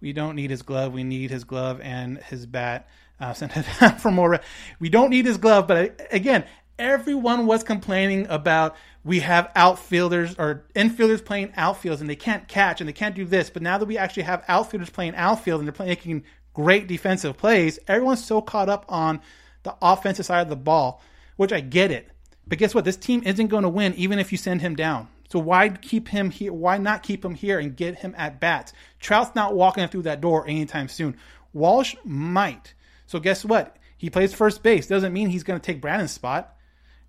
We don't need his glove. We need his glove and his bat. Uh, send it for more. We don't need his glove, but again, everyone was complaining about we have outfielders or infielders playing outfields and they can't catch and they can't do this. But now that we actually have outfielders playing outfield and they're making great defensive plays, everyone's so caught up on the offensive side of the ball, which I get it. But guess what? This team isn't going to win even if you send him down. So why keep him here? Why not keep him here and get him at bats? Trout's not walking through that door anytime soon. Walsh might. So guess what? He plays first base. Doesn't mean he's going to take Brandon's spot.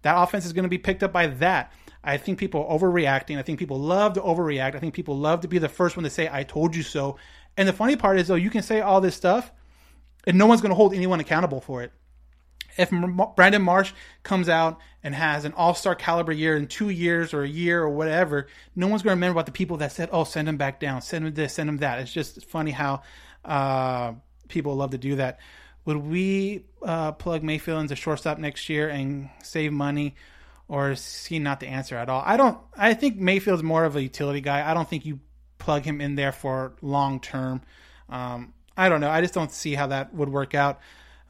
That offense is going to be picked up by that. I think people are overreacting. I think people love to overreact. I think people love to be the first one to say, I told you so. And the funny part is, though, you can say all this stuff and no one's going to hold anyone accountable for it. If Brandon Marsh comes out and has an all star caliber year in two years or a year or whatever, no one's going to remember about the people that said, oh, send him back down, send him this, send him that. It's just funny how uh, people love to do that. Would we uh, plug Mayfield into shortstop next year and save money, or is he not the answer at all? I don't. I think Mayfield's more of a utility guy. I don't think you plug him in there for long term. Um, I don't know. I just don't see how that would work out.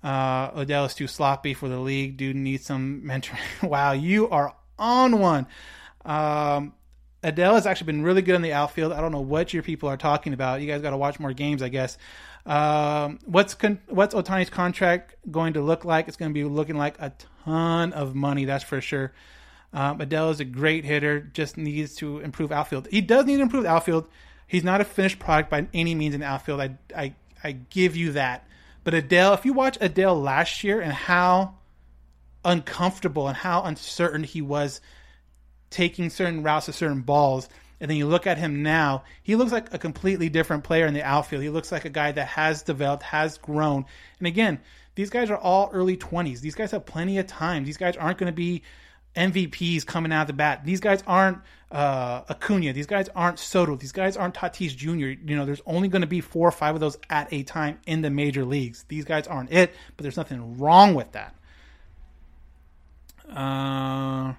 Uh, Adell is too sloppy for the league. Dude needs some mentoring. wow, you are on one. Um, Adell has actually been really good in the outfield. I don't know what your people are talking about. You guys got to watch more games, I guess. Um, what's con- what's Ohtani's contract going to look like? It's going to be looking like a ton of money, that's for sure. Um, Adell is a great hitter, just needs to improve outfield. He does need to improve outfield. He's not a finished product by any means in the outfield. I, I, I give you that. But Adell, if you watch Adell last year and how uncomfortable and how uncertain he was taking certain routes to certain balls, and then you look at him now, he looks like a completely different player in the outfield. He looks like a guy that has developed, has grown. And again, these guys are all early 20s. These guys have plenty of time. These guys aren't going to be MVPs coming out of the bat. These guys aren't uh, Acuna. These guys aren't Soto. These guys aren't Tatis Jr. You know, there's only going to be four or five of those at a time in the major leagues. These guys aren't it, but there's nothing wrong with that. Uh,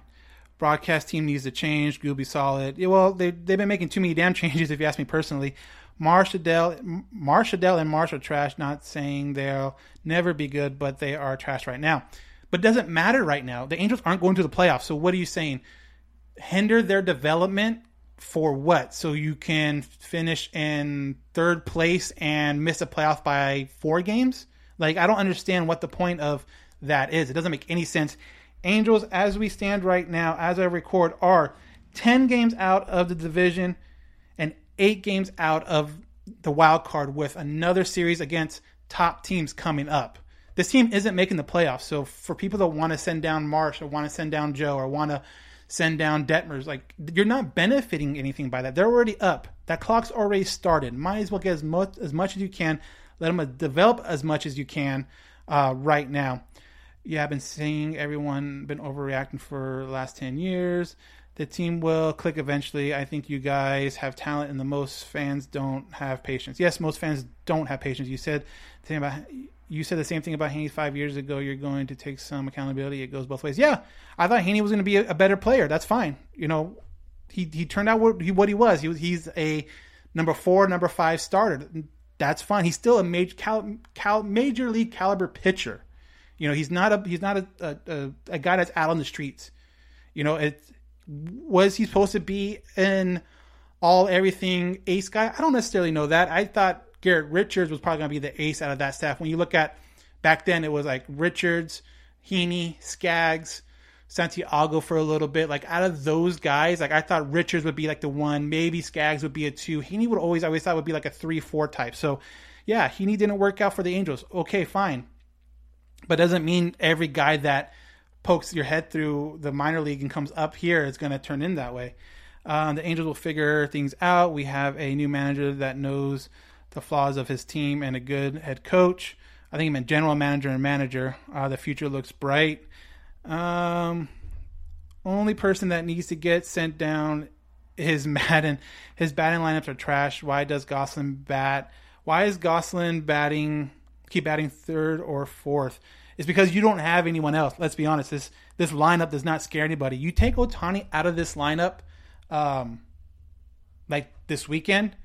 broadcast team needs to change. Gooby solid. Yeah, well, they they've been making too many damn changes. If you ask me personally, Marshadell, Marshadell, and Marsh are trash. Not saying they'll never be good, but they are trash right now. But it doesn't matter right now. The Angels aren't going to the playoffs. So what are you saying? Hinder their development for what? So you can finish in third place and miss a playoff by four games? Like I don't understand what the point of that is. It doesn't make any sense. Angels, as we stand right now, as I record, are 10 games out of the division and eight games out of the wild card with another series against top teams coming up. This team isn't making the playoffs. So for people that want to send down Marsh or want to send down Joe or want to send down Detmers, like you're not benefiting anything by that. They're already up. That clock's already started. Might as well get as much as much as you can. Let them develop as much as you can uh, right now. Yeah, I've been seeing everyone been overreacting for the last ten years the team will click eventually. I think you guys have talent, and the most fans don't have patience. Yes, most fans don't have patience. You said the about you said the same thing about Heaney five years ago. You're going to take some accountability. It goes both ways. Yeah, I thought Heaney was going to be a, better player. That's fine. You know, he he turned out what he, what he was. He was he's a number four, number five starter. That's fine. He's still a major cal, cal, major league caliber pitcher. You know, he's not a he's not a, a, a guy that's out on the streets. You know, it's was he supposed to be an all everything ace guy? I don't necessarily know that. I thought Garrett Richards was probably going to be the ace out of that staff. When you look at back then, it was like Richards, Heaney, Skaggs, Santiago for a little bit. Like out of those guys, like I thought Richards would be like the one. Maybe Skaggs would be a two. Heaney would always I always thought would be like a three four type. So yeah, Heaney didn't work out for the Angels. Okay, fine, but doesn't mean every guy that pokes your head through the minor league and comes up here is going to turn in that way. Um, the Angels will figure things out. We have a new manager that knows the flaws of his team and a good head coach. I think he meant general manager and manager. Uh, the future looks bright. Um, only person that needs to get sent down is Maddon. His batting lineups are trash. Why does Gosselin bat? Why is Gosselin batting keep batting third or fourth? It's because you don't have anyone else. Let's be honest. This this lineup does not scare anybody. You take Ohtani out of this lineup, um, like this weekend,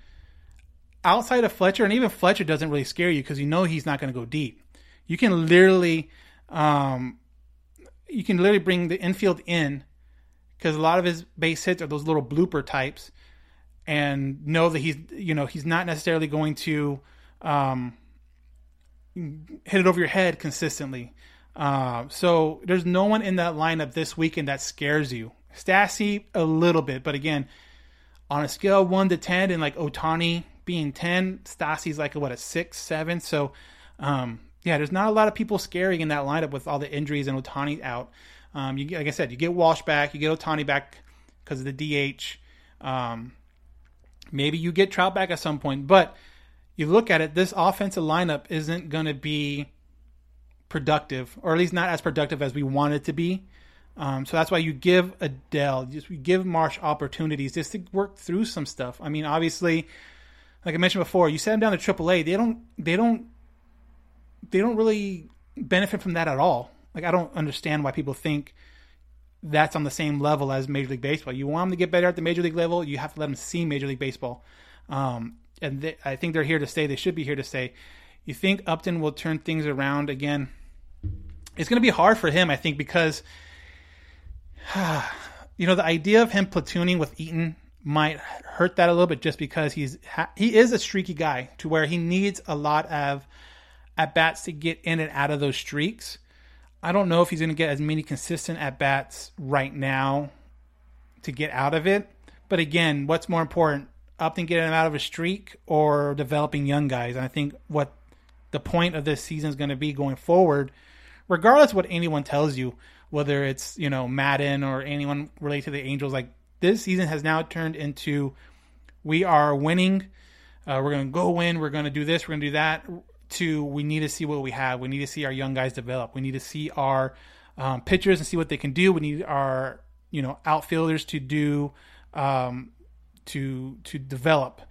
outside of Fletcher, and even Fletcher doesn't really scare you because you know he's not going to go deep. You can literally, um, you can literally bring the infield in because a lot of his base hits are those little blooper types, and know that he's you know he's not necessarily going to. Um, hit it over your head consistently. Uh, so there's no one in that lineup this weekend that scares you. Stassi a little bit, but again, on a scale of one to ten, and like Ohtani being ten, Stassi's like what a six, seven. So um, yeah, there's not a lot of people scaring in that lineup with all the injuries and Ohtani out. Um, you like I said, you get Walsh back, you get Ohtani back because of the DH. Um, maybe you get Trout back at some point, but you look at it, this offensive lineup isn't going to be productive, or at least not as productive as we want it to be. Um, so that's why you give Adell, just you give Marsh opportunities just to work through some stuff. I mean, obviously, like I mentioned before, you send them down to AAA, they don't, they don't, they don't really benefit from that at all. Like I don't understand why people think that's on the same level as Major League Baseball. You want them to get better at the Major League level, you have to let them see Major League Baseball. Um, and they, I think they're here to stay. They should be here to stay. You think Upton will turn things around again? It's going to be hard for him, I think, because you know the idea of him platooning with Eaton might hurt that a little bit, just because he's he is a streaky guy to where he needs a lot of at bats to get in and out of those streaks. I don't know if he's going to get as many consistent at bats right now to get out of it. But again, what's more important, Upton getting him out of a streak or developing young guys. And I think what the point of this season is going to be going forward, regardless what anyone tells you, whether it's you know Maddon or anyone related to the Angels, like this season has now turned into we are winning. Uh, we're going to go win. We're going to do this. We're going to do that. To we need to see what we have. We need to see our young guys develop. We need to see our um, pitchers and see what they can do. We need our you know outfielders to do um, to to develop.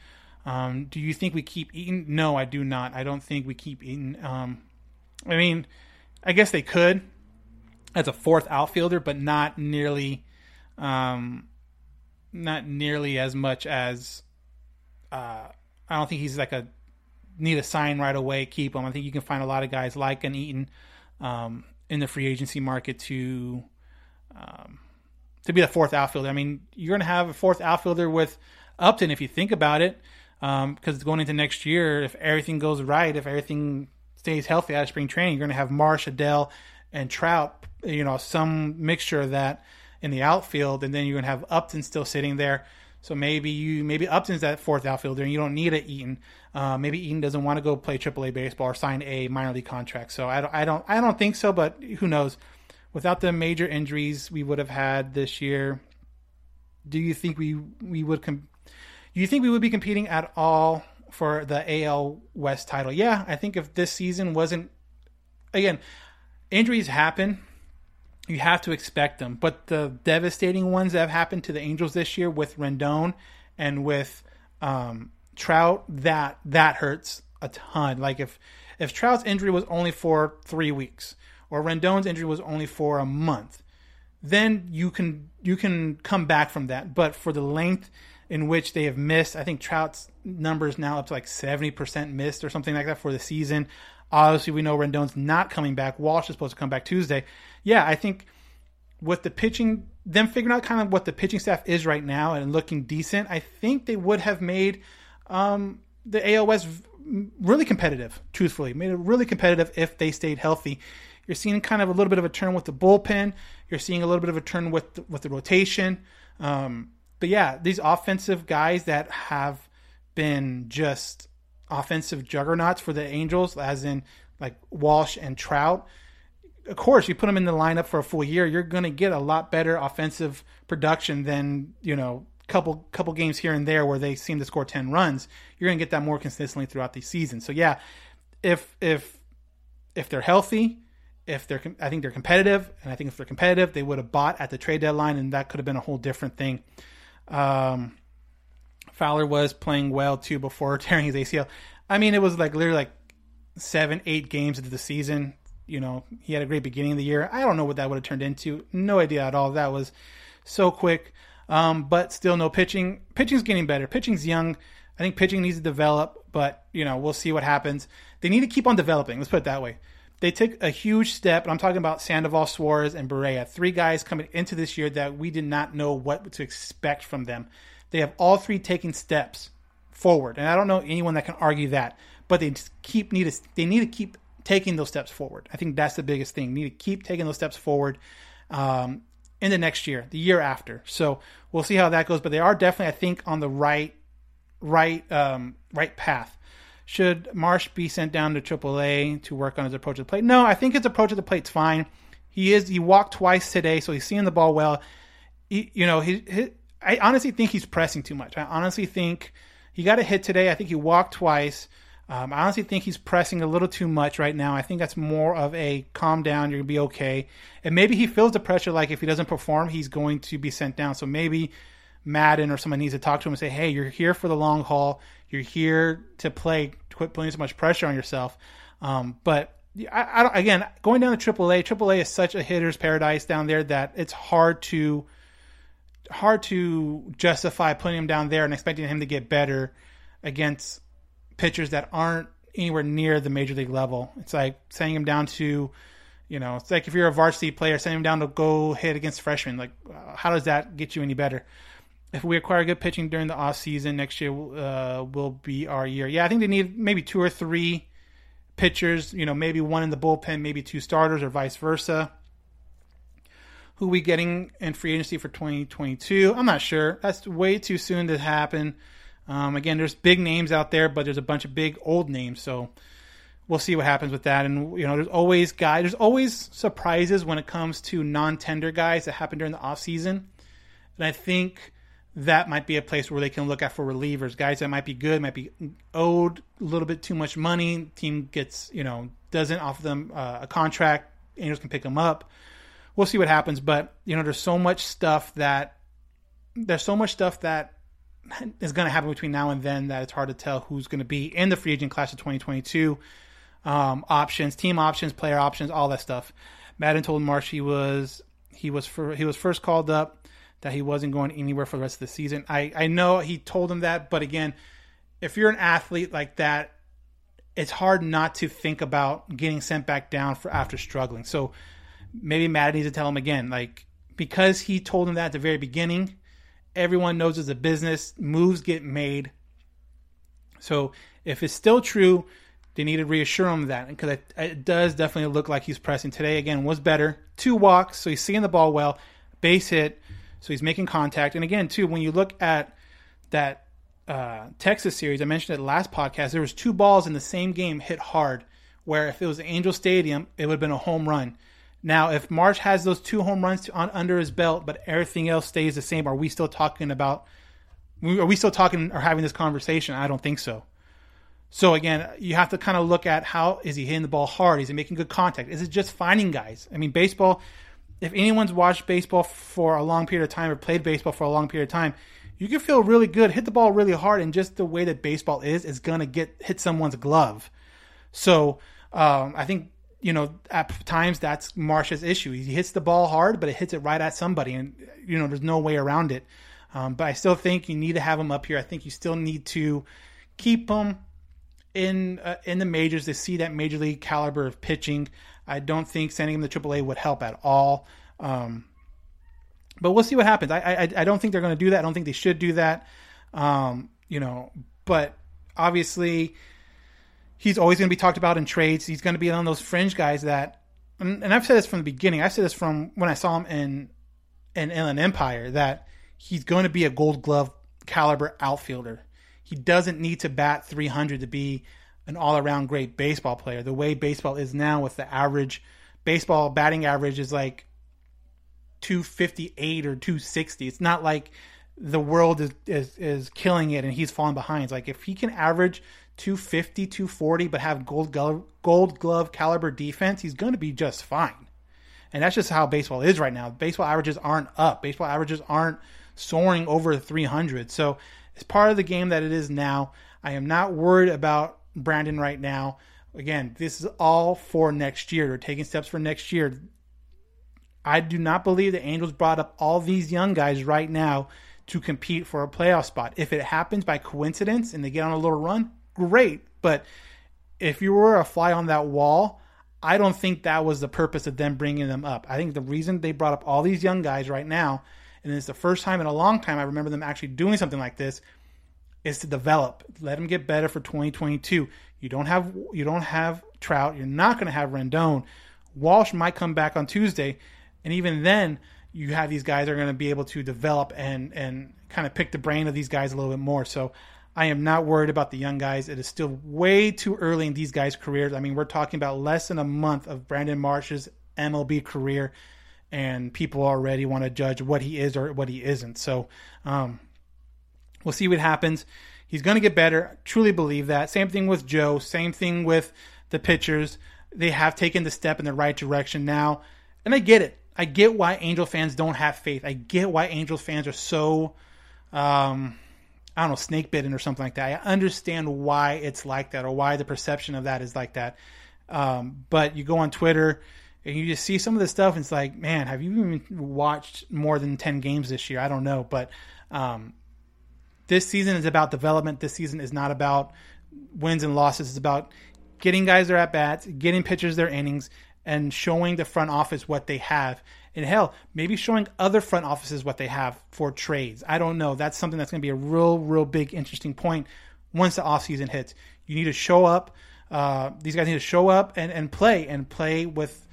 Um, do you think we keep Eaton? No, I do not. I don't think we keep Eaton. Um, I mean, I guess they could as a fourth outfielder, but not nearly, um, not nearly as much as. Uh, I don't think he's like a need a sign right away. Keep him. I think you can find a lot of guys like an Eaton, um, in the free agency market to um, to be the fourth outfielder. I mean, you're going to have a fourth outfielder with Upton if you think about it, because um, going into next year, if everything goes right, if everything stays healthy out of spring training, you're going to have Marsh, Adell, and Trout. You know, some mixture of that in the outfield, and then you're to have Upton still sitting there. So maybe you maybe Upton's that fourth outfielder, and you don't need a Eaton. Uh, maybe Eaton doesn't want to go play AAA baseball or sign a minor league contract. So I don't, I don't, I don't think so. But who knows? Without the major injuries we would have had this year, do you think we we would com- do you think we would be competing at all for the AL West title? Yeah, I think if this season wasn't again, injuries happen you have to expect them. But the devastating ones that have happened to the Angels this year with Rendon and with um, Trout, that that hurts a ton. Like if if Trout's injury was only for three weeks, or Rendon's injury was only for a month, then you can you can come back from that. But for the length in which they have missed, I think Trout's numbers now up to like seventy percent missed or something like that for the season. Obviously, we know Rendon's not coming back. Walsh is supposed to come back Tuesday. Yeah, I think with the pitching, them figuring out kind of what the pitching staff is right now and looking decent, I think they would have made um, the AOS really competitive. Truthfully, made it really competitive if they stayed healthy. You're seeing kind of a little bit of a turn with the bullpen. You're seeing a little bit of a turn with the, with the rotation. Um, but yeah, these offensive guys that have been just offensive juggernauts for the Angels, as in like Walsh and Trout. Of course, you put them in the lineup for a full year, you're going to get a lot better offensive production than you know couple couple games here and there where they seem to score 10 runs you're going to get that more consistently throughout the season so yeah if if if they're healthy if they're i think they're competitive and i think if they're competitive they would have bought at the trade deadline and that could have been a whole different thing um Fowler was playing well too before tearing his ACL. I mean, it was like literally like seven, eight games into the season. You know, he had a great beginning of the year. I don't know what that would have turned into. No idea at all. That was so quick. Um, but still no pitching. Pitching's getting better. Pitching's young. I think pitching needs to develop, but you know, we'll see what happens. They need to keep on developing. Let's put it that way. They took a huge step, and I'm talking about Sandoval, Suarez, and Barria. Three guys coming into this year that we did not know what to expect from them. They have all three taking steps forward, and I don't know anyone that can argue that. But they keep need to they need to keep taking those steps forward. I think that's the biggest thing. Need to keep taking those steps forward um, in the next year, the year after. So we'll see how that goes. But they are definitely, I think, on the right right um, right path. Should Marsh be sent down to AAA to work on his approach to the plate? No, I think his approach to the plate's fine. He is he walked twice today, so he's seeing the ball well. He, you know, he, he I honestly think he's pressing too much. I honestly think he got a hit today. I think he walked twice. Um, I honestly think he's pressing a little too much right now. I think that's more of a calm down, you're gonna be okay. And maybe he feels the pressure like if he doesn't perform, he's going to be sent down. So maybe Maddon or someone needs to talk to him and say, "Hey, you're here for the long haul. You're here to play. Quit putting so much pressure on yourself." Um, but I, I again, going down to AAA, AAA is such a hitter's paradise down there that it's hard to hard to justify putting him down there and expecting him to get better against pitchers that aren't anywhere near the major league level. It's like sending him down to, you know, it's like if you're a varsity player, sending him down to go hit against freshmen. Like, uh, how does that get you any better? If we acquire good pitching during the off season next year, uh, will be our year. Yeah, I think they need maybe two or three pitchers. You know, maybe one in the bullpen, maybe two starters, or vice versa. Who we getting in free agency for 2022? I'm not sure. That's way too soon to happen. Um, again, there's big names out there, but there's a bunch of big old names. So we'll see what happens with that. And you know, there's always guys. There's always surprises when it comes to non-tender guys that happen during the off season. And I think that might be a place where they can look at for relievers, guys that might be good, might be owed a little bit too much money. Team gets you know doesn't offer them uh, a contract. Angels can pick them up we'll see what happens. But you know, there's so much stuff that there's so much stuff that is going to happen between now and then that it's hard to tell who's going to be in the free agent class of 2022. Um, options, team options, player options, all that stuff. Maddon told Marsh he was he was for, he was first called up that he wasn't going anywhere for the rest of the season. I I know he told him that, but again, if you're an athlete like that, it's hard not to think about getting sent back down for after struggling. So maybe Maddon needs to tell him again, like because he told him that at the very beginning. Everyone knows it's a business. Moves get made. So if it's still true, they need to reassure him that because it, it, does definitely look like he's pressing today. Again, was better. Two walks, so he's seeing the ball well. Base hit, so he's making contact. And again, too, when you look at that uh, Texas series, I mentioned it last podcast. There was two balls in the same game hit hard, where if it was Angel Stadium, it would have been a home run. Now, if Marsh has those two home runs to, on, under his belt, but everything else stays the same, are we still talking about? Are we still talking or having this conversation? I don't think so. So again, you have to kind of look at how is he hitting the ball hard? Is he making good contact? Is it just finding guys? I mean, baseball. If anyone's watched baseball for a long period of time or played baseball for a long period of time, you can feel really good, hit the ball really hard, and just the way that baseball is is gonna get hit someone's glove. So um, I think you know at times that's Marsh's issue. He hits the ball hard, but it hits it right at somebody, and you know there's no way around it. Um, but I still think you need to have him up here. I think you still need to keep him in uh, in the majors to see that major league caliber of pitching. I don't think sending him to AAA would help at all. Um, but we'll see what happens. I I, I don't think they're going to do that. I don't think they should do that. Um, you know, but obviously he's always going to be talked about in trades. He's going to be one of those fringe guys that, and, I've said this from the beginning. I said this from when I saw him in in Inland Empire that he's going to be a Gold Glove caliber outfielder. He doesn't need to bat 300 to be an all around great baseball player. The way baseball is now, with the average baseball batting average is like 258 or 260. It's not like the world is, is, is killing it and he's falling behind. Like if he can average 250, 240, but have gold glove, gold glove caliber defense, he's going to be just fine. And that's just how baseball is right now. Baseball averages aren't up. Baseball averages aren't soaring over 300. So it's part of the game that it is now. I am not worried about Brandon right now. Again, this is all for next year. They're taking steps for next year. I do not believe the Angels brought up all these young guys right now to compete for a playoff spot. If it happens by coincidence and they get on a little run, great. But if you were a fly on that wall, I don't think that was the purpose of them bringing them up. I think the reason they brought up all these young guys right now and it's the first time in a long time I remember them actually doing something like this, is to develop. Let them get better for 2022. You don't have you don't have Trout. You're not going to have Rendon. Walsh might come back on Tuesday, and even then, you have these guys are going to be able to develop and and kind of pick the brain of these guys a little bit more. So. I am not worried about the young guys. It is still way too early in these guys' careers. I mean, we're talking about less than a month of Brandon Marsh's MLB career and people already want to judge what he is or what he isn't. So um, we'll see what happens. He's going to get better. I Truly believe that. Same thing with Joe. Same thing with the pitchers. They have taken the step in the right direction now, and I get it. I get why Angel fans don't have faith. I get why Angel fans are so, um, I don't know, snake bitten or something like that. I understand why it's like that or why the perception of that is like that. Um, but you go on Twitter and you just see some of the stuff and it's like man have you even watched more than 10 games this year i don't know but um, this season is about development this season is not about wins and losses it's about getting guys their at bats getting pitchers their innings and showing the front office what they have and hell maybe showing other front offices what they have for trades i don't know that's something that's going to be a real real big interesting point once the offseason hits you need to show up uh, these guys need to show up and, and play and play with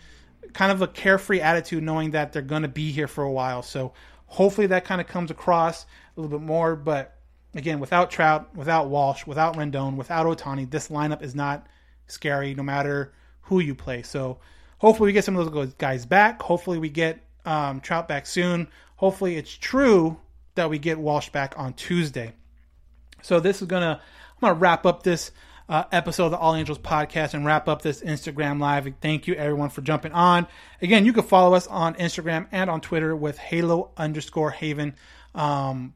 kind of a carefree attitude, knowing that they're going to be here for a while. So hopefully that kind of comes across a little bit more. But again, without Trout, without Walsh, without Rendon, without Ohtani, this lineup is not scary no matter who you play. So hopefully we get some of those guys back. Hopefully we get um, Trout back soon. Hopefully it's true that we get Walsh back on Tuesday. So this is gonna I'm gonna wrap up this uh, episode of the All Angels podcast and wrap up this Instagram live. Thank you everyone for jumping on. Again, you can follow us on Instagram and on Twitter with Halo underscore Haven. Um,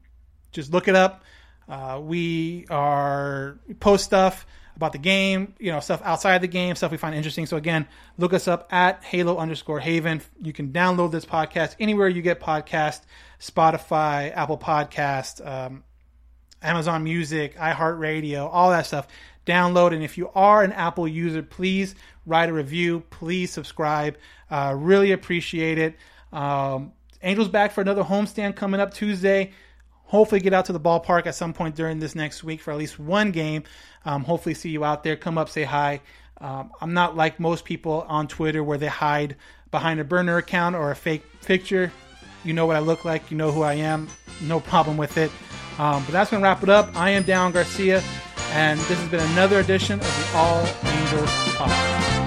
just look it up. Uh, we are post stuff about the game, you know, stuff outside the game, stuff we find interesting. So again, look us up at Halo underscore Haven. You can download this podcast anywhere you get podcast, Spotify, Apple Podcast, um, Amazon Music, iHeartRadio, all that stuff download. And if you are an Apple user, please write a review. Please subscribe. Uh, really appreciate it. Um, Angels back for another homestand coming up Tuesday. Hopefully, get out to the ballpark at some point during this next week for at least one game. Um, hopefully, see you out there. Come up, say hi. Um, I'm not like most people on Twitter where they hide behind a burner account or a fake picture. You know what I look like. You know who I am. No problem with it. Um, but that's going to wrap it up. I am Down Garcia, and this has been another edition of the All Angels Podcast.